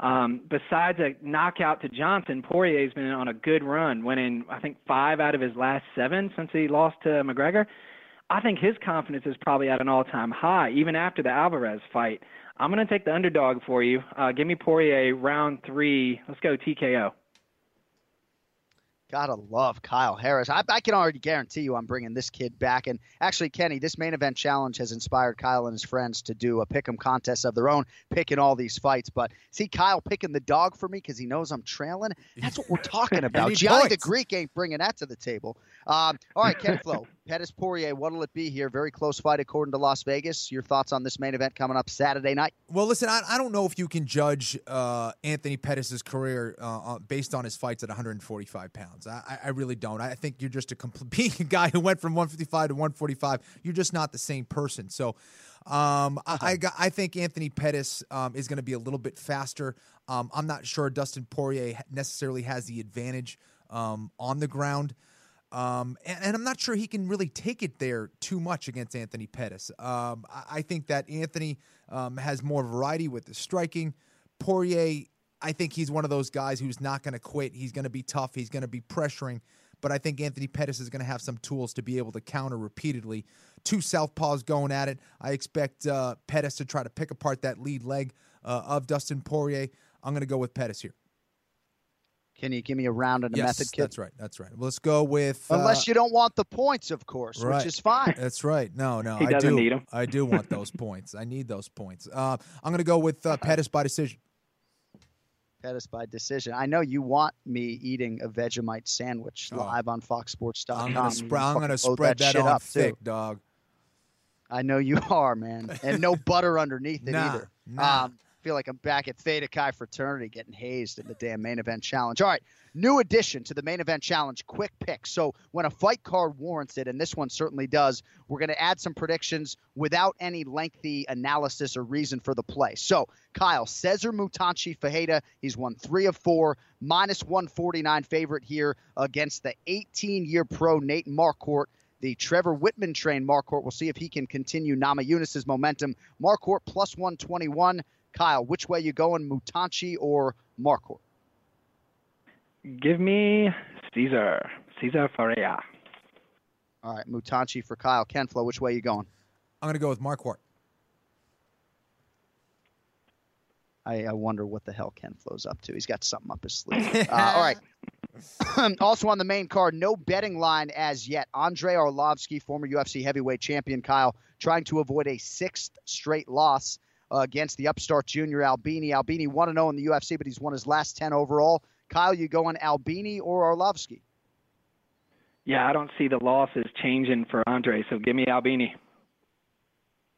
Um, besides a knockout to Johnson, Poirier's been on a good run, winning I think five out of his last seven since he lost to McGregor. I think his confidence is probably at an all-time high, even after the Alvarez fight. I'm going to take the underdog for you. Uh, give me Poirier round three. Let's go TKO. Gotta love Kyle Harris. I, I, can already guarantee you I'm bringing this kid back. And actually, Kenny, this main event challenge has inspired Kyle and his friends to do a pick 'em contest of their own, picking all these fights. But see Kyle picking the dog for me because he knows I'm trailing. That's what we're talking about. Gianni the Greek ain't bringing that to the table. Um, all right, Ken Flo, Pettis Poirier, what'll it be here? Very close fight according to Las Vegas. Your thoughts on this main event coming up Saturday night? Well, listen, I, I don't know if you can judge uh, Anthony Pettis' career uh, based on his fights at 145 pounds. I, I really don't. I think you're just a complete being a guy who went from 155 to 145. You're just not the same person. So. Um, I, I, I, think Anthony Pettis um, is going to be a little bit faster. Um, I'm not sure Dustin Poirier necessarily has the advantage um, on the ground. Um, and, and, I'm not sure he can really take it there too much against Anthony Pettis. Um, I, I, think that Anthony um, has more variety with the striking. Poirier, I think he's one of those guys who's not going to quit. He's going to be tough. He's going to be pressuring. But I think Anthony Pettis is going to have some tools to be able to counter repeatedly. Two southpaws going at it. I expect uh, Pettis to try to pick apart that lead leg uh, of Dustin Poirier. I'm going to go with Pettis here. Can you give me a round and a yes, method kit? That's right. That's right. Let's go with unless uh, you don't want the points, of course, right. which is fine. That's right. No, no, he I doesn't do. Need them. I do want those points. I need those points. Uh, I'm going to go with uh, Pettis by decision. Pettis by decision. I know you want me eating a Vegemite sandwich Oh. live on FoxSports.com. I'm going to You spread. I'm to spread that, shit on thick, too. dog. I know you are, man, and no butter underneath it Nah, either. nah. Um, feel like I'm back at Theta Chi fraternity getting hazed in the damn main event challenge. All right, new addition to the main event challenge, quick pick. So when a fight card warrants it, and this one certainly does, we're going to add some predictions without any lengthy analysis or reason for the play. So Kyle Cesar Mutanchi Fajeda, he's won three of four, minus 149 favorite here against the 18-year pro Nate Marquardt. The Trevor Wittman trained Marquardt. We'll see if he can continue Namajunas's momentum. Marquardt plus 121. Kyle, which way you going, Mutanchi or Marquardt? Give me Caesar. Caesar Faria. All right, Mutanchi for Kyle. Ken Flo, which way you going? I'm going to go with Marquardt. I, I wonder what the hell Ken Kenflo's up to. He's got something up his sleeve. uh, all right. also on the main card, no betting line as yet. Andrei Arlovsky, former UFC heavyweight champion, Kyle, trying to avoid a sixth straight loss uh, against the upstart junior Albini. Albini 1 0 in the UFC, but he's won his last 10 overall. Kyle, you going Albini or Arlovsky? Yeah, I don't see the losses changing for Andre, so give me Albini.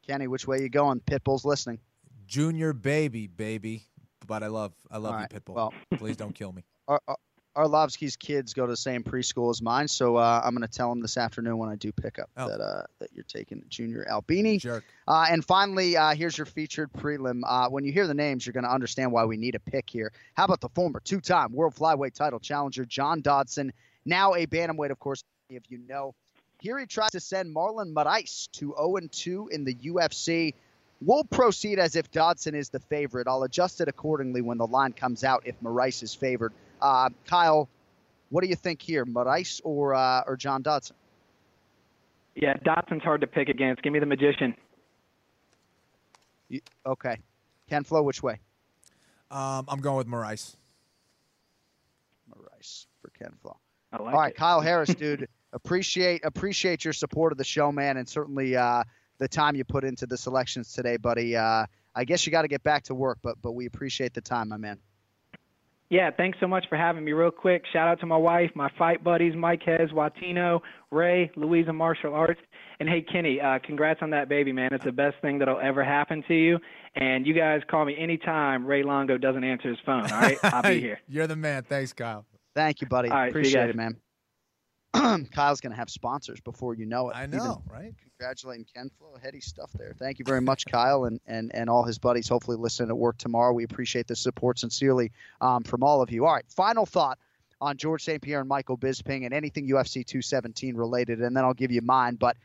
Kenny, which way you going? Pitbull's listening. Junior baby, baby. But I love, I love All you, Pitbull. well- Please don't kill me. Ar- Ar- Arlovsky's kids go to the same preschool as mine, so uh, I'm going to tell him this afternoon when I do pick up Oh. that uh, that you're taking Junior Albini. Jerk. Uh, and finally, uh, here's your featured prelim. Uh, when you hear the names, you're going to understand why we need a pick here. How about the former two-time world flyweight title challenger John Dodson, now a bantamweight, of course, if you know. Here he tries to send Marlon Moraes to 0-2 in the UFC. We'll proceed as if Dodson is the favorite. I'll adjust it accordingly when the line comes out if Moraes is favored. Uh, Kyle, what do you think here, Moraes or uh, or John Dodson? Yeah, Dodson's hard to pick against. Give me the magician. You, okay, Ken Flo, which way? Um, I'm going with Moraes. Moraes for Ken Flo. I like All right, it. Kyle Harris, dude. appreciate appreciate your support of the show, man, and certainly uh, the time you put into the selections today, buddy. Uh, I guess you got to get back to work, but but we appreciate the time, my man. Yeah, thanks so much for having me. Real quick, shout out to my wife, my fight buddies, Mike Hez, Watino, Ray, Louisa Martial Arts, and hey Kenny, uh, congrats on that baby, man. It's the best thing that'll ever happen to you. And you guys call me anytime Ray Longo doesn't answer his phone. All right, I'll be here. You're the man. Thanks, Kyle. Thank you, buddy. All right, see you appreciate guys. it, man. Kyle's gonna have sponsors before you know it. I Even know, right? Congratulating Ken Flo, heady stuff there. Thank you very much, Kyle, and, and and all his buddies. Hopefully, listening at work tomorrow. We appreciate the support sincerely um, from all of you. All right, final thought on George St. Pierre and Michael Bisping and anything UFC 217 related, and then I'll give you mine. But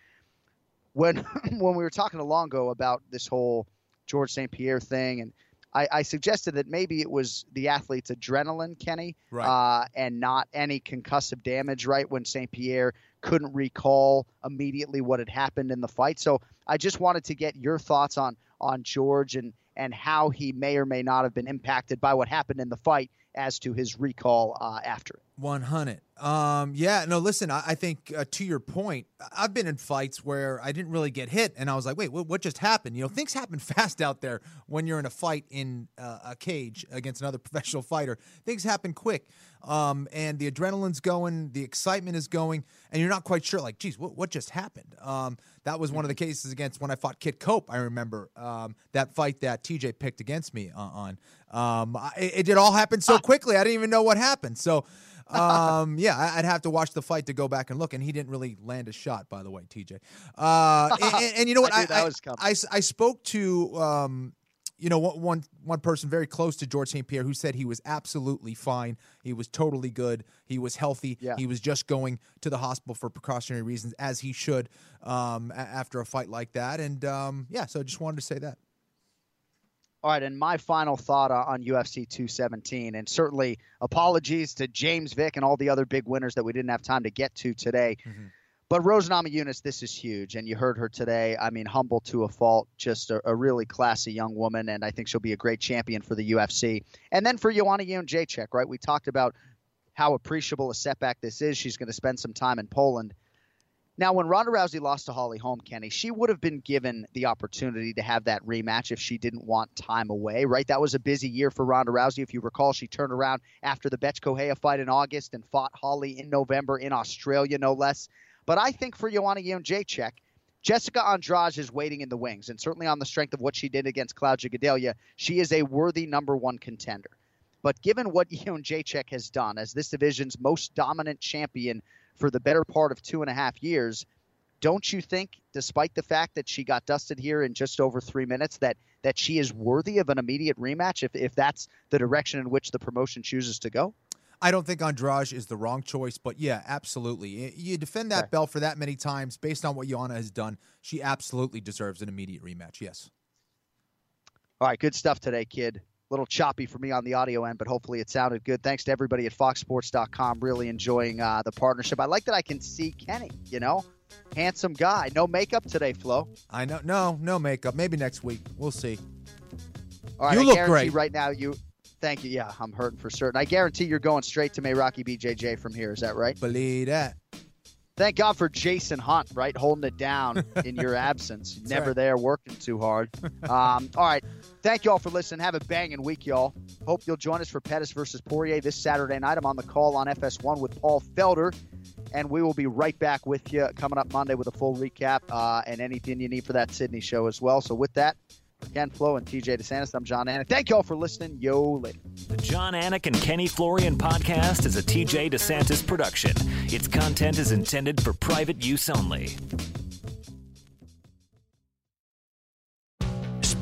when when we were talking to Longo about this whole George St. Pierre thing, and I, I suggested that maybe it was the athlete's adrenaline, Kenny, Right. uh, and not any concussive damage, right? When St. Pierre couldn't recall immediately what had happened in the fight. So I just wanted to get your thoughts on on George and and how he may or may not have been impacted by what happened in the fight as to his recall uh, after it. 100. Um, yeah, no, listen, I, I think uh, to your point, I've been in fights where I didn't really get hit, and I was like, wait, what, what just happened? You know, things happen fast out there when you're in a fight in uh, a cage against another professional fighter. Things happen quick. Um, and the adrenaline's going, the excitement is going, and you're not quite sure, like, geez, what, what just happened? Um, that was one of the cases against when I fought Kit Cope, I remember um, that fight that TJ picked against me uh, on. Um, I, it did all happen so quickly, I didn't even know what happened. So, um, yeah, I- I'd have to watch the fight to go back and look. And he didn't really land a shot, by the way, TJ. Uh, and, and- and you know what? I knew that was coming. I, I spoke to um, you know one one one person very close to George St. Pierre who said he was absolutely fine. He was totally good. He was healthy. Yeah. He was just going to the hospital for precautionary reasons, as he should um, a- after a fight like that. And um, yeah, so I just wanted to say that. All right, and my final thought on UFC 217, and certainly apologies to James Vick and all the other big winners that we didn't have time to get to today. Mm-hmm. But Rose Namajunas, this is huge, and you heard her today. I mean, humble to a fault, just a, a really classy young woman, and I think she'll be a great champion for the UFC. And then for Joanna Jacek, right? We talked about how appreciable a setback this is. She's going to spend some time in Poland. Now, when Ronda Rousey lost to Holly Holm, Kenny, she would have been given the opportunity to have that rematch if she didn't want time away, right? That was a busy year for Ronda Rousey. If you recall, she turned around after the Bethe Correia fight in August and fought Holly in November in Australia, no less. But I think for Joanna Jacek, Jessica Andrade is waiting in the wings, and certainly on the strength of what she did against Claudia Gadelha, she is a worthy number one contender. But given what Jacek has done as this division's most dominant champion for the better part of two and a half years, don't you think, despite the fact that she got dusted here in just over three minutes, that that she is worthy of an immediate rematch if, if that's the direction in which the promotion chooses to go? I don't think Andrade is the wrong choice, but yeah, absolutely. You defend that belt for that many times based on what Yana has done. She absolutely deserves an immediate rematch. Yes. All right, good stuff today, kid. Little choppy for me on the audio end, but hopefully it sounded good. Thanks to everybody at FoxSports.com. Really enjoying uh, the partnership. I like that I can see Kenny. You know, handsome guy. No makeup today, Flo. I know. No, no makeup. Maybe next week. We'll see. All right, You I look great. right now. You, thank you. Yeah, I'm hurting for certain. I guarantee you're going straight to May Rocky BJJ from here. Is that right? Believe that. Thank God for Jason Hunt, right, holding it down in your absence. Never right. there, working too hard. Um, all right, thank you all for listening. Have a banging week, y'all. Hope you'll join us for Pettis versus Poirier this Saturday night. I'm on the call on FS1 with Paul Felder, and we will be right back with you coming up Monday with a full recap uh, and anything you need for that Sydney show as well. So with that, Ken Flo and TJ DeSantis, I'm Jon Anik. Thank you all for listening. Yo, later. The Jon Anik and Kenny Florian podcast is a TJ DeSantis production. Its content is intended for private use only.